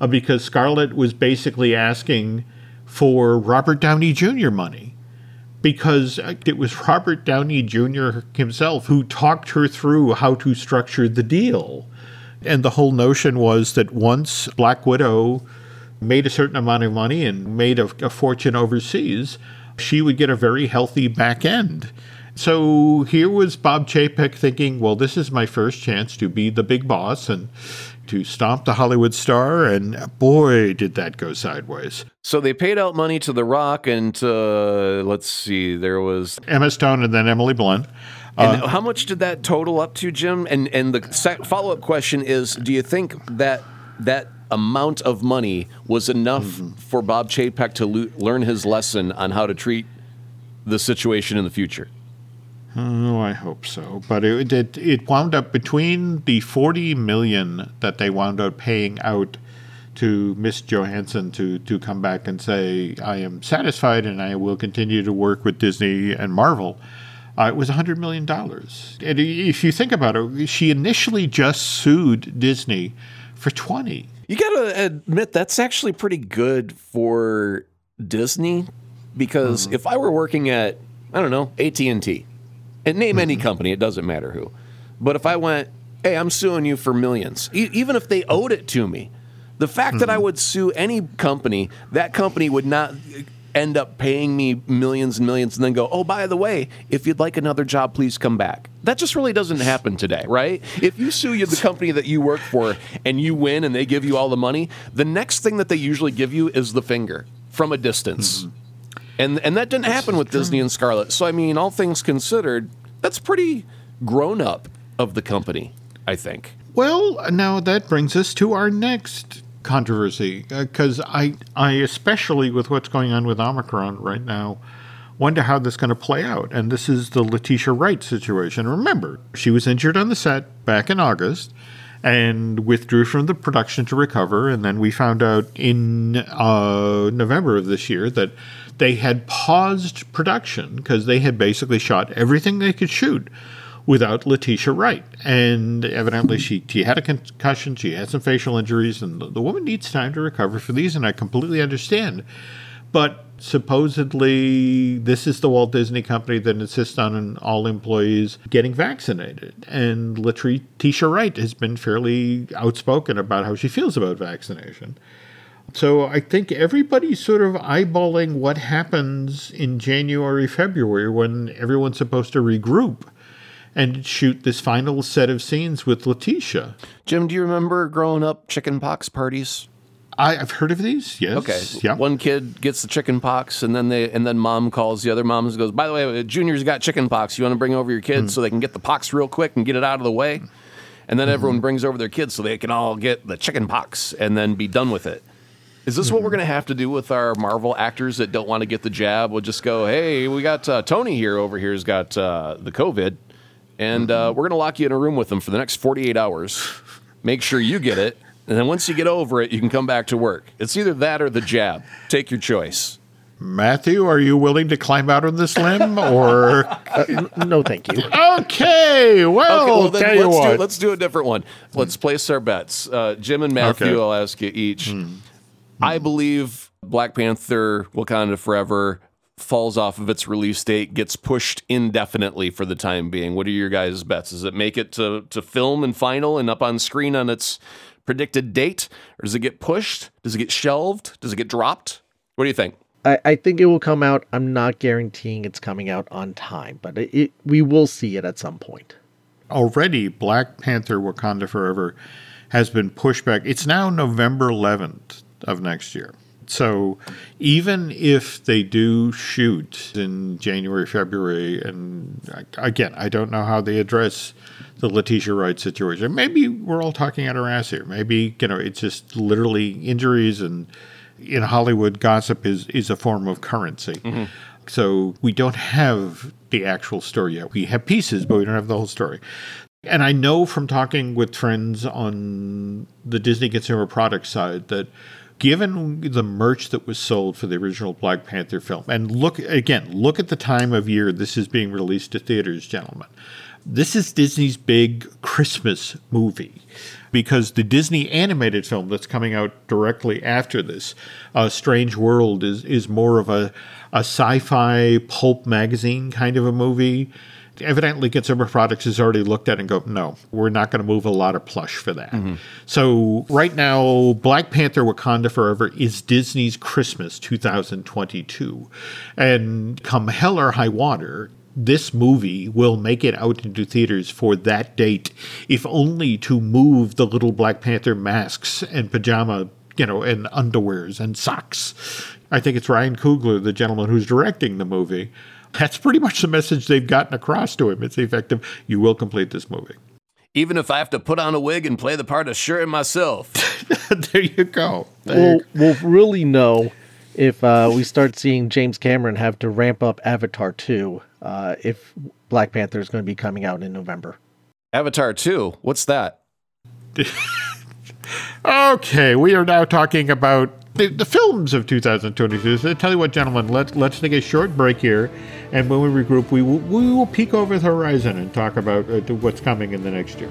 uh, because Scarlett was basically asking for Robert Downey Jr. money because it was Robert Downey Jr. himself who talked her through how to structure the deal. And the whole notion was that once Black Widow made a certain amount of money and made a, a fortune overseas, she would get a very healthy back end. So here was Bob Chapek thinking, well, this is my first chance to be the big boss and to stomp the Hollywood star. And boy, did that go sideways. So they paid out money to The Rock and to, let's see, there was Emma Stone and then Emily Blunt. And uh, how much did that total up to, Jim? And and the follow up question is: Do you think that that amount of money was enough for Bob Chapek to lo- learn his lesson on how to treat the situation in the future? Oh, I hope so. But it, it it wound up between the forty million that they wound up paying out to Miss Johansson to to come back and say I am satisfied and I will continue to work with Disney and Marvel. Uh, it was hundred million dollars. And if you think about it, she initially just sued Disney for twenty. You got to admit that's actually pretty good for Disney because mm-hmm. if I were working at I don't know AT and name any mm-hmm. company, it doesn't matter who, but if I went, hey, I'm suing you for millions, e- even if they owed it to me, the fact that mm-hmm. I would sue any company, that company would not end up paying me millions and millions and then go, oh, by the way, if you'd like another job, please come back. That just really doesn't happen today, right? If you sue you, the company that you work for and you win and they give you all the money, the next thing that they usually give you is the finger from a distance. Mm-hmm. And, and that didn't happen with Disney and Scarlett. So, I mean, all things considered, that's pretty grown up of the company, I think. Well, now that brings us to our next controversy because I, I especially with what's going on with Omicron right now, wonder how this is going to play out. And this is the Letitia Wright situation. Remember, she was injured on the set back in August and withdrew from the production to recover. And then we found out in uh, November of this year that they had paused production because they had basically shot everything they could shoot without Letitia Wright. And evidently, she, she had a concussion, she had some facial injuries, and the, the woman needs time to recover for these, and I completely understand. But supposedly, this is the Walt Disney Company that insists on all employees getting vaccinated. And Letitia Wright has been fairly outspoken about how she feels about vaccination. So I think everybody's sort of eyeballing what happens in January, February when everyone's supposed to regroup and shoot this final set of scenes with Letitia. Jim, do you remember growing up chicken pox parties? I, have heard of these. Yes. Okay. Yeah. One kid gets the chicken pox, and then they and then mom calls the other moms and goes, "By the way, Junior's got chicken pox. You want to bring over your kids so they can get the pox real quick and get it out of the way." And then everyone brings over their kids so they can all get the chicken pox and then be done with it. Is this what we're going to have to do with our Marvel actors that don't want to get the jab? We'll just go, "Hey, we got uh, Tony here over here's got uh, the COVID, and uh, we're going to lock you in a room with them for the next 48 hours. Make sure you get it." And then once you get over it, you can come back to work. It's either that or the jab. Take your choice. Matthew, are you willing to climb out on this limb or? Uh, no, thank you. okay, well, Okay, well, then tell you let's, what. do, let's do a different one. Let's place our bets. Uh, Jim and Matthew, Okay. I'll ask you each. I believe Black Panther Wakanda Forever falls off of its release date, gets pushed indefinitely for the time being. What are your guys' bets? Does it make it to, to film and final and up on screen on its predicted date? Or does it get pushed? Does it get shelved? Does it get dropped? What do you think? I, I think it will come out. I'm not guaranteeing it's coming out on time, but it, it we will see it at some point. already Black Panther Wakanda Forever has been pushed back. It's now November 11th of next year. So even if they do shoot in January, February, and again, I don't know how they address the Letitia Wright situation. Maybe we're all talking out our ass here. Maybe, you know, it's just literally injuries and in Hollywood, gossip is, is a form of currency. Mm-hmm. So we don't have the actual story yet. We have pieces, but we don't have the whole story. And I know from talking with friends on the Disney consumer products side that given the merch that was sold for the original Black Panther film, and look again, look at the time of year this is being released to theaters, gentlemen. This is Disney's big Christmas movie because the Disney animated film that's coming out directly after this, uh, Strange World, is is more of a a sci-fi pulp magazine kind of a movie evidently consumer products has already looked at and go no we're not going to move a lot of plush for that. Mm-hmm. so right now black panther wakanda forever is disney's christmas 2022 and come hell or high water this movie will make it out into theaters for that date if only to move the little black panther masks and pajama you know and underwears and socks. I think it's ryan coogler the gentleman who's directing the movie that's pretty much the message they've gotten across to him. It's effective. You will complete this movie. Even if I have to put on a wig and play the part of Shuri myself. there you go. There we'll, we'll really know if uh, we start seeing James Cameron have to ramp up Avatar 2 uh, if Black Panther is going to be coming out in November. Avatar 2? What's that? okay, we are now talking about the, the films of 2022. So tell you what, gentlemen, let's let's take a short break here, and when we regroup, we will, we will peek over the horizon and talk about uh, what's coming in the next year.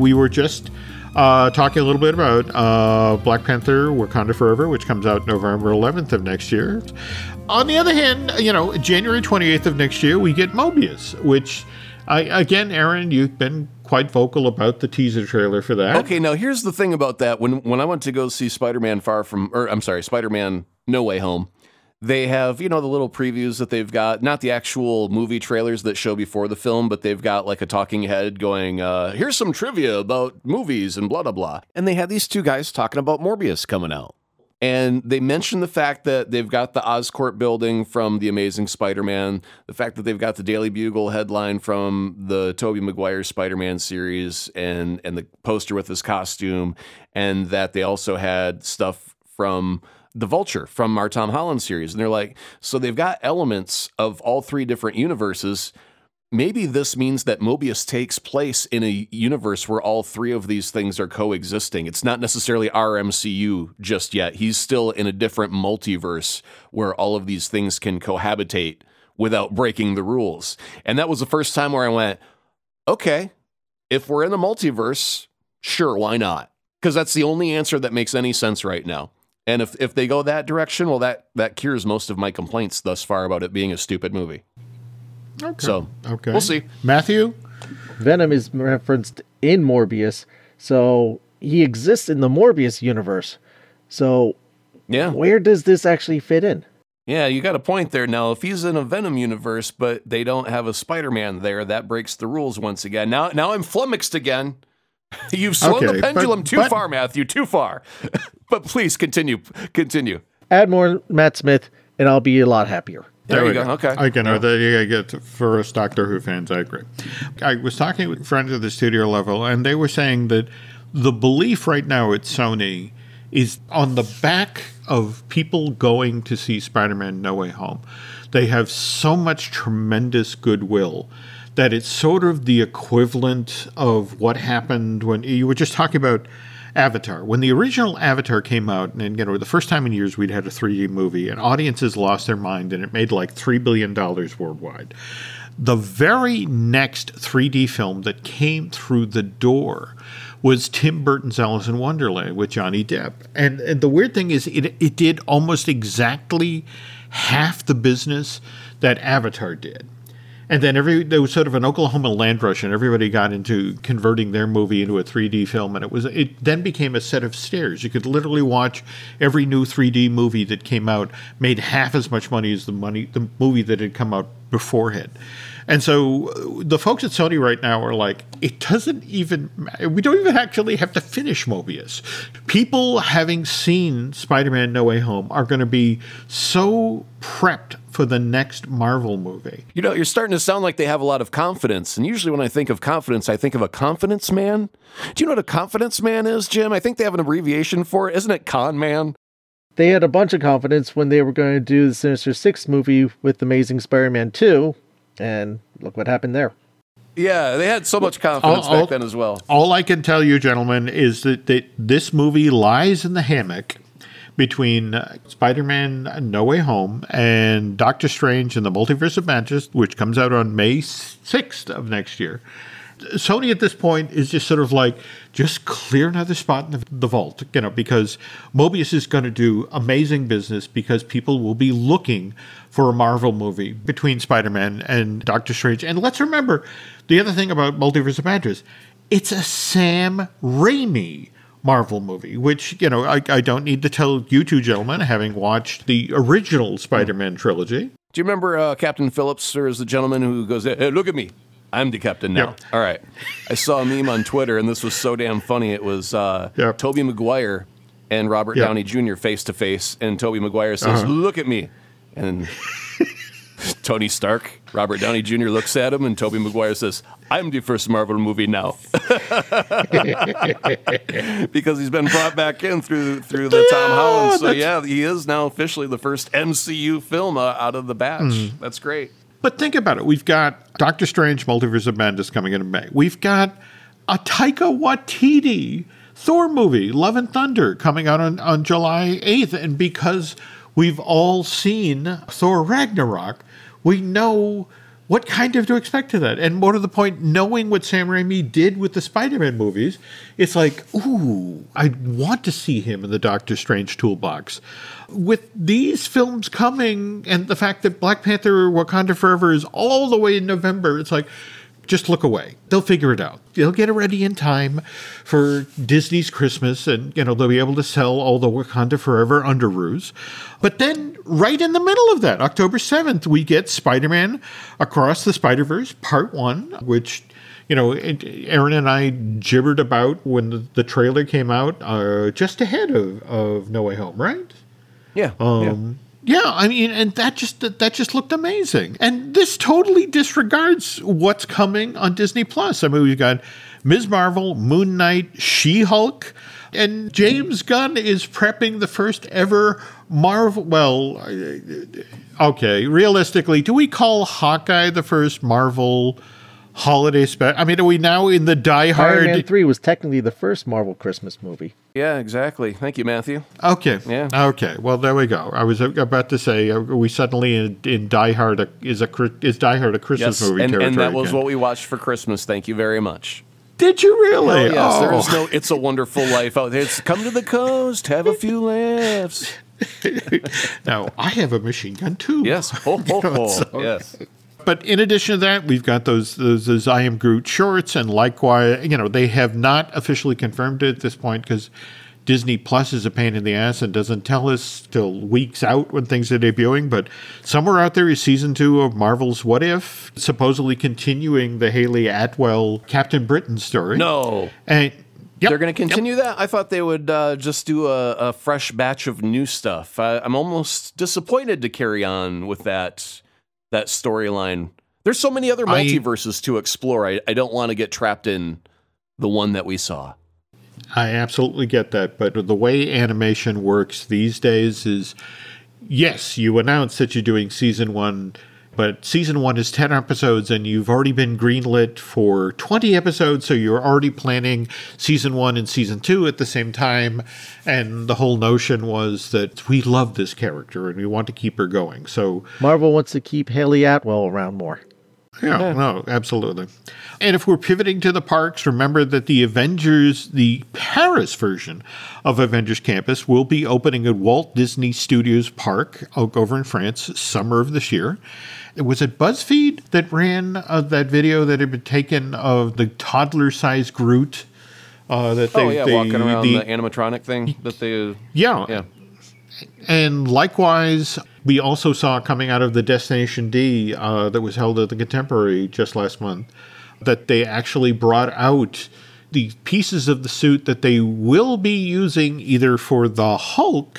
We were just uh, talking a little bit about uh, Black Panther Wakanda Forever, which comes out November 11th of next year. On the other hand, you know, January 28th of next year, we get Morbius, which, I, again, Aaron, you've been quite vocal about the teaser trailer for that. Okay, now here's the thing about that. When when I went to go see Spider-Man Far From, or I'm sorry, Spider-Man No Way Home, they have, you know, the little previews that they've got, not the actual movie trailers that show before the film, but they've got like a talking head going, uh, here's some trivia about movies and blah, blah, blah. And they had these two guys talking about Morbius coming out. And they mentioned the fact that they've got the Oscorp building from The Amazing Spider Man, the fact that they've got the Daily Bugle headline from the Tobey Maguire Spider Man series and, and the poster with his costume, and that they also had stuff from the Vulture from our Tom Holland series. And they're like, so they've got elements of all three different universes. Maybe this means that Morbius takes place in a universe where all three of these things are coexisting. It's not necessarily our MCU just yet. He's still in a different multiverse where all of these things can cohabitate without breaking the rules. And that was the first time where I went, okay, if we're in a multiverse, sure, why not? Because that's the only answer that makes any sense right now. And if, if they go that direction, well, that, that cures most of my complaints thus far about it being a stupid movie. Okay. So, okay. we'll see. Matthew? Venom is referenced in Morbius, so he exists in the Morbius universe. So, yeah, where does this actually fit in? Yeah, you got a point there. Now, if he's in a Venom universe, but they don't have a Spider-Man there, that breaks the rules once again. Now, now I'm flummoxed again. You've swung Okay, the pendulum but- too but- far, Matthew. Too far. but please continue. Continue. Add more Matt Smith, and I'll be a lot happier. There we you go. Okay. I can know that you get for us Doctor Who fans. I agree. I was talking with friends at the studio level, and they were saying that the belief right now at Sony is on the back of people going to see Spider-Man: No Way Home. They have so much tremendous goodwill that it's sort of the equivalent of what happened when you were just talking about Avatar. When the original Avatar came out, and you know, the first time in years we'd had a 3D movie, and audiences lost their mind, and it made like $3 billion worldwide. The very next 3D film that came through the door was Tim Burton's Alice in Wonderland with Johnny Depp. And, and the weird thing is, it, it did almost exactly half the business that Avatar did. And then every there was sort of an Oklahoma land rush, and everybody got into converting their movie into a 3D film, and it was it then became a set of stairs. You could literally watch every new 3D movie that came out made half as much money as the money the movie that had come out beforehand. And so uh, the folks at Sony right now are like, it doesn't even, we don't even actually have to finish Morbius. People having seen Spider Man No Way Home are going to be so prepped for the next Marvel movie. You know, you're starting to sound like they have a lot of confidence. And usually when I think of confidence, I think of a confidence man. Do you know what a confidence man is, Jim? I think they have an abbreviation for it. Isn't it con man? They had a bunch of confidence when they were going to do the Sinister Six movie with Amazing Spider Man 2, and look what happened there. Yeah, they had so much confidence All- all- back then as well. All I can tell you, gentlemen, is that, that this movie lies in the hammock between uh, Spider-Man: No Way Home and Doctor Strange and the Multiverse of Madness, which comes out on May sixth of next year. Sony at this point is just sort of like just clear another spot in the, the vault, you know, because Morbius is going to do amazing business because people will be looking for a Marvel movie between Spider-Man and Doctor Strange. And let's remember the other thing about Multiverse of Madness, it's a Sam Raimi Marvel movie, which, you know, I, I don't need to tell you two gentlemen, having watched the original Spider-Man trilogy. Do you remember uh, Captain Phillips, or is the gentleman who goes, "Hey, look at me, I'm the captain now." Yep. All right. I saw a meme on Twitter, and this was so damn funny. It was uh, Yep. Tobey Maguire and Robert Yep. Downey Jr. face to face, and Tobey Maguire says, Uh-huh. "Look at me," and Tony Stark, Robert Downey Jr. looks at him, and Tobey Maguire says, "I'm the first Marvel movie now," because he's been brought back in through through the Tom Holland. So yeah, he is now officially the first MCU film uh, out of the batch. Mm-hmm. That's great. But think about it. We've got Doctor Strange Multiverse of Madness coming in May. We've got a Taika Waititi Thor movie, Love and Thunder, coming out on, on July 8th. And because we've all seen Thor Ragnarok, we know what kind of to expect to that. And more to the point, knowing what Sam Raimi did with the Spider Man movies, it's like, ooh, I want to see him in the Doctor Strange toolbox. With these films coming and the fact that Black Panther Wakanda Forever is all the way in November, it's like, just look away. They'll figure it out. They'll get it ready in time for Disney's Christmas, and you know they'll be able to sell all the Wakanda Forever underoos. But then, right in the middle of that, October seventh, we get Spider-Man Across the Spider-Verse Part One, which you know Aaron and I gibbered about when the, the trailer came out, uh, just ahead of, of No Way Home, right? Yeah. Um, yeah. I mean, and that just that just looked amazing. And this totally disregards what's coming on Disney Plus. I mean, we've got Ms. Marvel, Moon Knight, She Hulk, and James Gunn is prepping the first ever Marvel. Well, okay, realistically, do we call Hawkeye the first Marvel? Holiday special. I mean, are we now in the Die Hard? Iron Man 3 was technically the first Marvel Christmas movie. Yeah, exactly. Thank you, Matthew. Okay. Yeah. Okay. Well, there we go. I was about to say, are we suddenly in, in Die Hard a, is a is Die Hard a Christmas Yes, movie and, and territory that was again? what we watched for Christmas. Thank you very much. Did you really? Oh, yes, there Oh. is no "It's a Wonderful Life" out there. It's come to the coast, have a few laughs. Now I have a machine gun too. Yes, ho ho ho. Yes. But in addition to that, we've got those, those those I am Groot shorts, and likewise, you know, they have not officially confirmed it at this point because Disney Plus is a pain in the ass and doesn't tell us till weeks out when things are debuting. But somewhere out there is season two of Marvel's What If, supposedly continuing the Hayley Atwell Captain Britain story. No. And Yep, They're going to yep. continue that? I thought they would uh, just do a, a fresh batch of new stuff. I, I'm almost disappointed to carry on with that that storyline. There's so many other I- multiverses to explore. I, I don't want to get trapped in the one that we saw. I absolutely get that, but the way animation works these days is yes, you announce that you're doing season one, but season one is 10 episodes and you've already been greenlit for 20 episodes, so you're already planning season one and season two at the same time. And the whole notion was that we love this character and we want to keep her going. So Marvel wants to keep Hayley Atwell around more. yeah, no, absolutely. And if we're pivoting to the parks, remember that the Avengers, the Paris version of Avengers Campus, will be opening at Walt Disney Studios Park over in France summer of this year. Was it BuzzFeed that ran uh, that video that had been taken of the toddler-sized Groot. Uh, that they, oh yeah, they- walking around the- the, animatronic thing that they. yeah, Yeah. and likewise, we also saw coming out of the Destination D uh, that was held at the Contemporary just last month that they actually brought out the pieces of the suit that they will be using either for the Hulk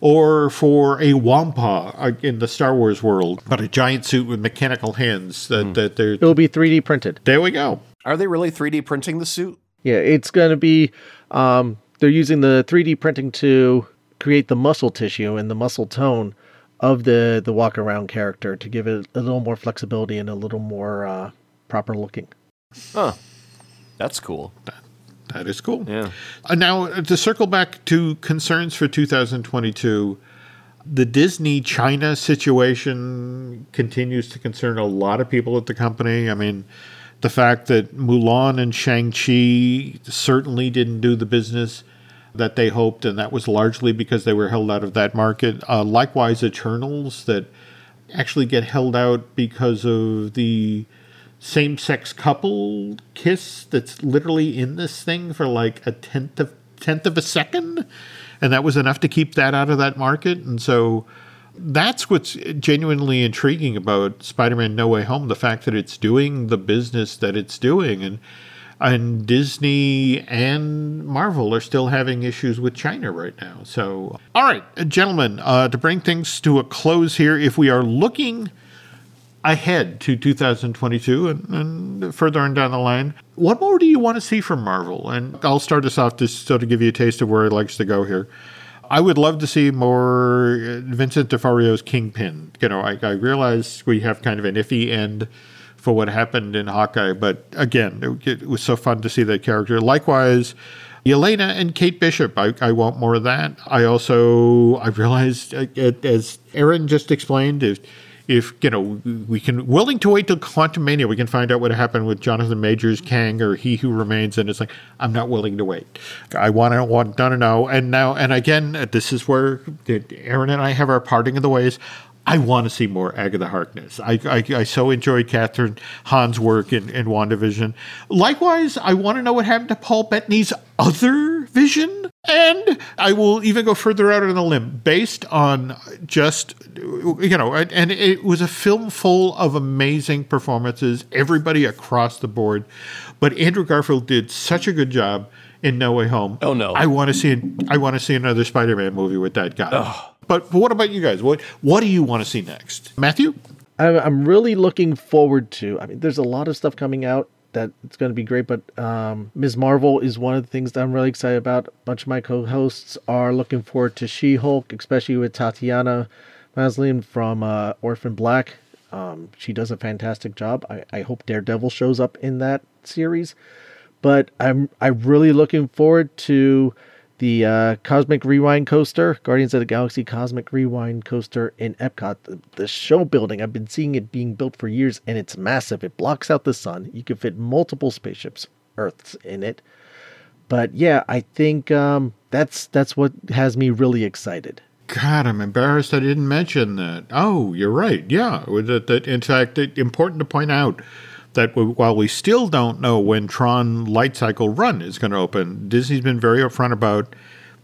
or for a Wampa uh, in the Star Wars world, but a giant suit with mechanical hands. That that they're It will be 3D printed. there we go. Are they really 3D printing the suit? Yeah, it's going to be. Um, they're using the 3D printing to create the muscle tissue and the muscle tone of the the walk around character to give it a little more flexibility and a little more uh, proper looking. Huh. That's cool. That is cool. Yeah. Uh, now, uh, to circle back to concerns for 2022, the Disney China situation continues to concern a lot of people at the company. I mean, the fact that Mulan and Shang-Chi certainly didn't do the business that they hoped, and that was largely because they were held out of that market. Uh, likewise, Eternals that actually get held out because of the same-sex couple kiss that's literally in this thing for like a tenth of tenth of a second, and that was enough to keep that out of that market. And so that's what's genuinely intriguing about Spider-Man: No Way Home: the fact that it's doing the business that it's doing, and and Disney and Marvel are still having issues with China right now. So, all right, gentlemen, uh, to bring things to a close here, if we are looking ahead to 2022 and, and further on down the line, what more do you want to see from Marvel? And I'll start us off just so to give you a taste of where it likes to go here. I would love to see more uh, Vincent D'Onofrio's Kingpin. You know, I, I realize we have kind of an iffy end for what happened in Hawkeye, but again, it, it was so fun to see that character. Likewise, Yelena and Kate Bishop. I, I want more of that. I also I realized uh, as Aaron just explained, if if you know we can willing to wait till Quantumania, we can find out what happened with Jonathan Majors, Kang, or He Who Remains, and it's like I'm not willing to wait. I want to want to know. And now and again, this is where Aaron and I have our parting of the ways. I want to see more Agatha Harkness. I, I, I so enjoyed Kathryn Hahn's work in, in WandaVision. Likewise, I want to know what happened to Paul Bettany's other vision. And I will even go further out on a limb based on just, you know, and it was a film full of amazing performances, everybody across the board. But Andrew Garfield did such a good job in No Way Home. Oh, no. I want to see I want to see another Spider-Man movie with that guy. But, but what about you guys? What what do you want to see next? Matthew? I'm, really looking forward to. I mean, there's a lot of stuff coming out that it's going to be great, but um, Ms. Marvel is one of the things that I'm really excited about. A bunch of my co-hosts are looking forward to She-Hulk, especially with Tatiana Maslany from uh, Orphan Black. Um, she does a fantastic job. I, I hope Daredevil shows up in that series, but I'm I'm really looking forward to the uh, Cosmic Rewind coaster, Guardians of the Galaxy Cosmic Rewind coaster in Epcot. The, the show building, I've been seeing it being built for years, and it's massive. It blocks out the sun. You can fit multiple spaceships, Earths in it. But yeah, I think um, that's that's what has me really excited. God, I'm embarrassed I didn't mention that. Oh, you're right. Yeah. That, that, in fact, it, important to point out that while we still don't know when Tron Light Cycle Run is going to open, Disney's been very upfront about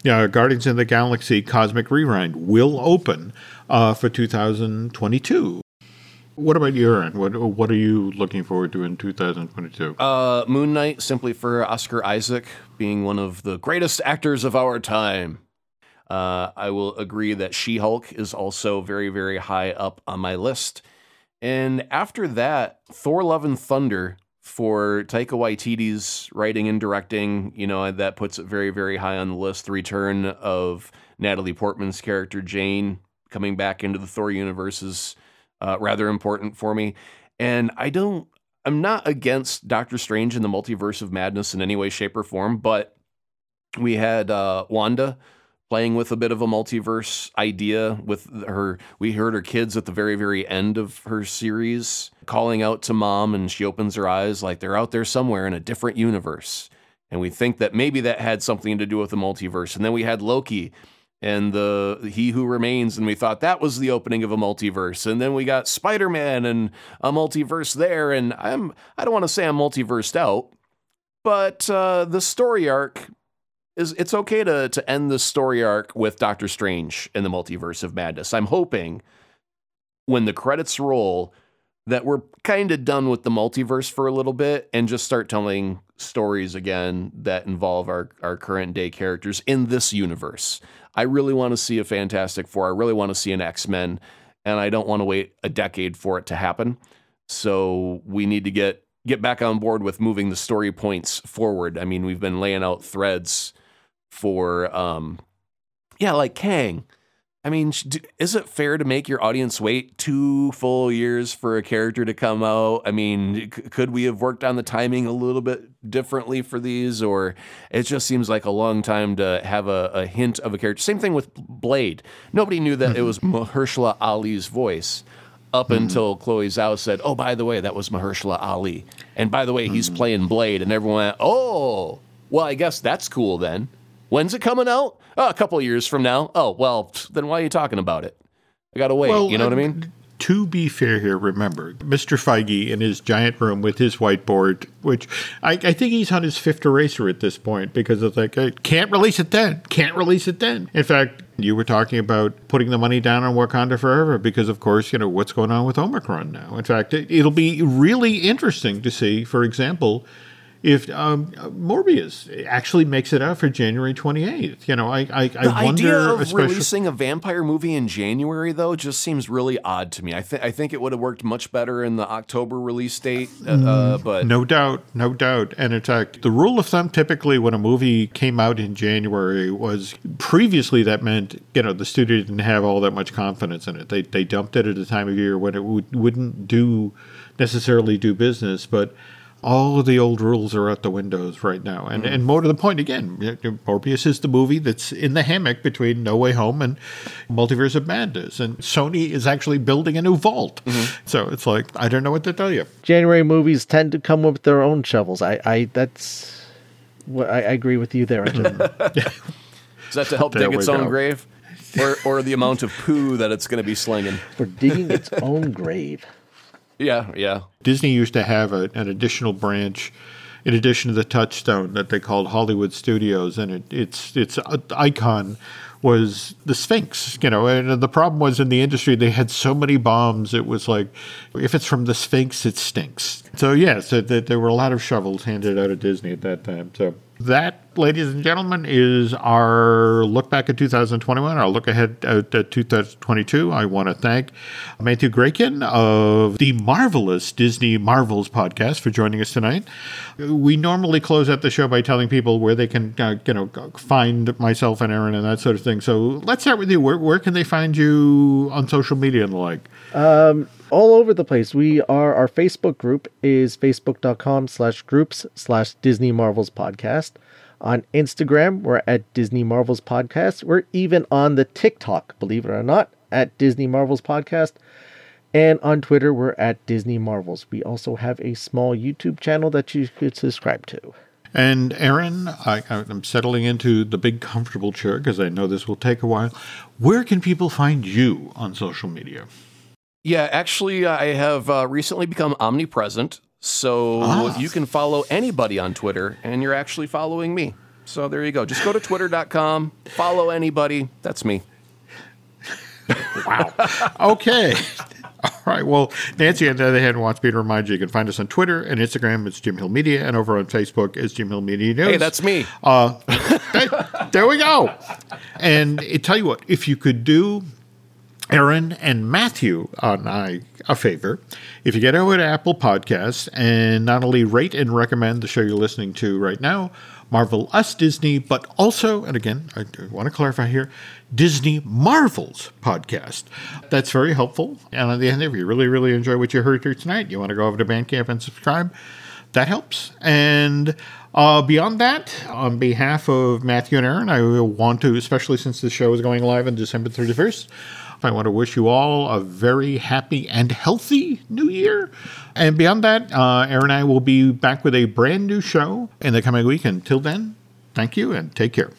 Guardians of the Galaxy Cosmic Rewind will open uh, for 2022. What about you, Aaron? What What are you looking forward to in 2022? Uh, Moon Knight, simply for Oscar Isaac being one of the greatest actors of our time. Uh, I will agree that She Hulk is also very, very high up on my list. And after that, Thor Love and Thunder for Taika Waititi's writing and directing, you know, that puts it very, very high on the list. The return of Natalie Portman's character, Jane, coming back into the Thor universe is uh, rather important for me. And I don't, I'm not against Doctor Strange in the Multiverse of Madness in any way, shape, or form, but we had uh, Wanda playing with a bit of a multiverse idea with her. We heard her kids at the very, very end of her series calling out to mom, and she opens her eyes like they're out there somewhere in a different universe. And we think that maybe that had something to do with the multiverse. And then we had Loki and the He Who Remains, and we thought that was the opening of a multiverse. And then we got Spider Man and a multiverse there. And I'm I don't want to say I'm multiversed out, but uh, the story arc is it's okay to to end the story arc with Doctor Strange in the multiverse of madness. I'm hoping when the credits roll that we're kind of done with the multiverse for a little bit and just start telling stories again that involve our, our current day characters in this universe. I really want to see a Fantastic Four. I really want to see an X Men, and I don't want to wait a decade for it to happen. So we need to get get back on board with moving the story points forward. I mean, we've been laying out threads for, um, yeah, like Kang. I mean, is it fair to make your audience wait two full years for a character to come out? I mean, could we have worked on the timing a little bit differently for these? Or it just seems like a long time to have a, a hint of a character. Same thing with Blade. Nobody knew that it was Mahershala Ali's voice up mm-hmm. until Chloe Zhao said, "Oh, by the way, that was Mahershala Ali." And by the way, he's mm-hmm. playing Blade, and everyone went, "Oh, well, I guess that's cool then." When's it coming out? Oh, a couple years from now. Oh, well, then why are you talking about it? I got to wait. Well, you know what I um, mean? To be fair here, remember, Mr. Feige in his giant room with his whiteboard, which I, I think he's on his fifth eraser at this point because it's like, I can't release it then, can't release it then. In fact, you were talking about putting the money down on Wakanda Forever because, of course, you know, what's going on with Omicron now. In fact, it, it'll be really interesting to see, for example, if um, Morbius actually makes it out for January 28th. You know, I I, the I wonder. idea of releasing a vampire movie in January though just seems really odd to me. I think I think it would have worked much better in the October release date. Uh, uh mm, but no doubt, no doubt. And in fact, the rule of thumb typically when a movie came out in January was previously that meant you know the studio didn't have all that much confidence in it. They they dumped it at a time of year when it would, wouldn't do necessarily do business, but all of the old rules are out the windows right now. And mm. and more to the point, again, Morbius is the movie that's in the hammock between No Way Home and Multiverse of Madness. And Sony is actually building a new vault. Mm-hmm. So it's like, I don't know what to tell you. January movies tend to come with their own shovels. I, I that's what I, I agree with you there. is that to help dig its own grave? Or, or the amount of poo that it's going to be slinging? For digging its own grave. Yeah, yeah. Disney used to have a, an additional branch in addition to the touchstone that they called Hollywood Studios, and it, its its uh, icon was the Sphinx. You know, and the problem was in the industry they had so many bombs. It was like, if it's from the Sphinx, it stinks. So yeah, so there were a lot of shovels handed out at Disney at that time. So that, ladies and gentlemen, is our look back at 2021, our look ahead at 2022. I want to thank Matthew Graykin of the marvelous Disney Marvels podcast for joining us tonight. We normally close out the show by telling people where they can, uh, you know, find myself and Aaron and that sort of thing. So let's start with you. Where, where can they find you on social media and the like? Um, all over the place. We are our Facebook group is facebook.com slash groups slash Disney Marvels podcast. On Instagram, we're at Disney Marvels Podcast. We're even on the TikTok, believe it or not, at Disney Marvels Podcast. And on Twitter, we're at Disney Marvels. We also have a small YouTube channel that you could subscribe to. And Aaron, I, am settling into the big comfortable chair because I know this will take a while. Where can people find you on social media? Yeah, actually, I have uh, recently become omnipresent. So ah. you can follow anybody on Twitter, and you're actually following me. So there you go. Just go to twitter.com, follow anybody. That's me. wow. Okay. All right. Well, Nancy, on the other hand, wants me to remind you you can find us on Twitter and Instagram. It's Jim Hill Media, and over on Facebook it's Jim Hill Media News. Hey, that's me. Uh, there we go. And I tell you what, if you could do Aaron and Matthew and I a favor, if you get over to Apple Podcasts and not only rate and recommend the show you're listening to right now, Marvel Us Disney, but also, and again, I want to clarify here, Disney Marvels podcast. That's very helpful. And on the end, if you really, really enjoy what you heard here tonight, you want to go over to Bandcamp and subscribe, that helps. And uh, beyond that, on behalf of Matthew and Aaron, I want to, especially since the show is going live on December 31st, I want to wish you all a very happy and healthy new year. And beyond that, uh, Aaron and I will be back with a brand new show in the coming week. Until then, thank you and take care.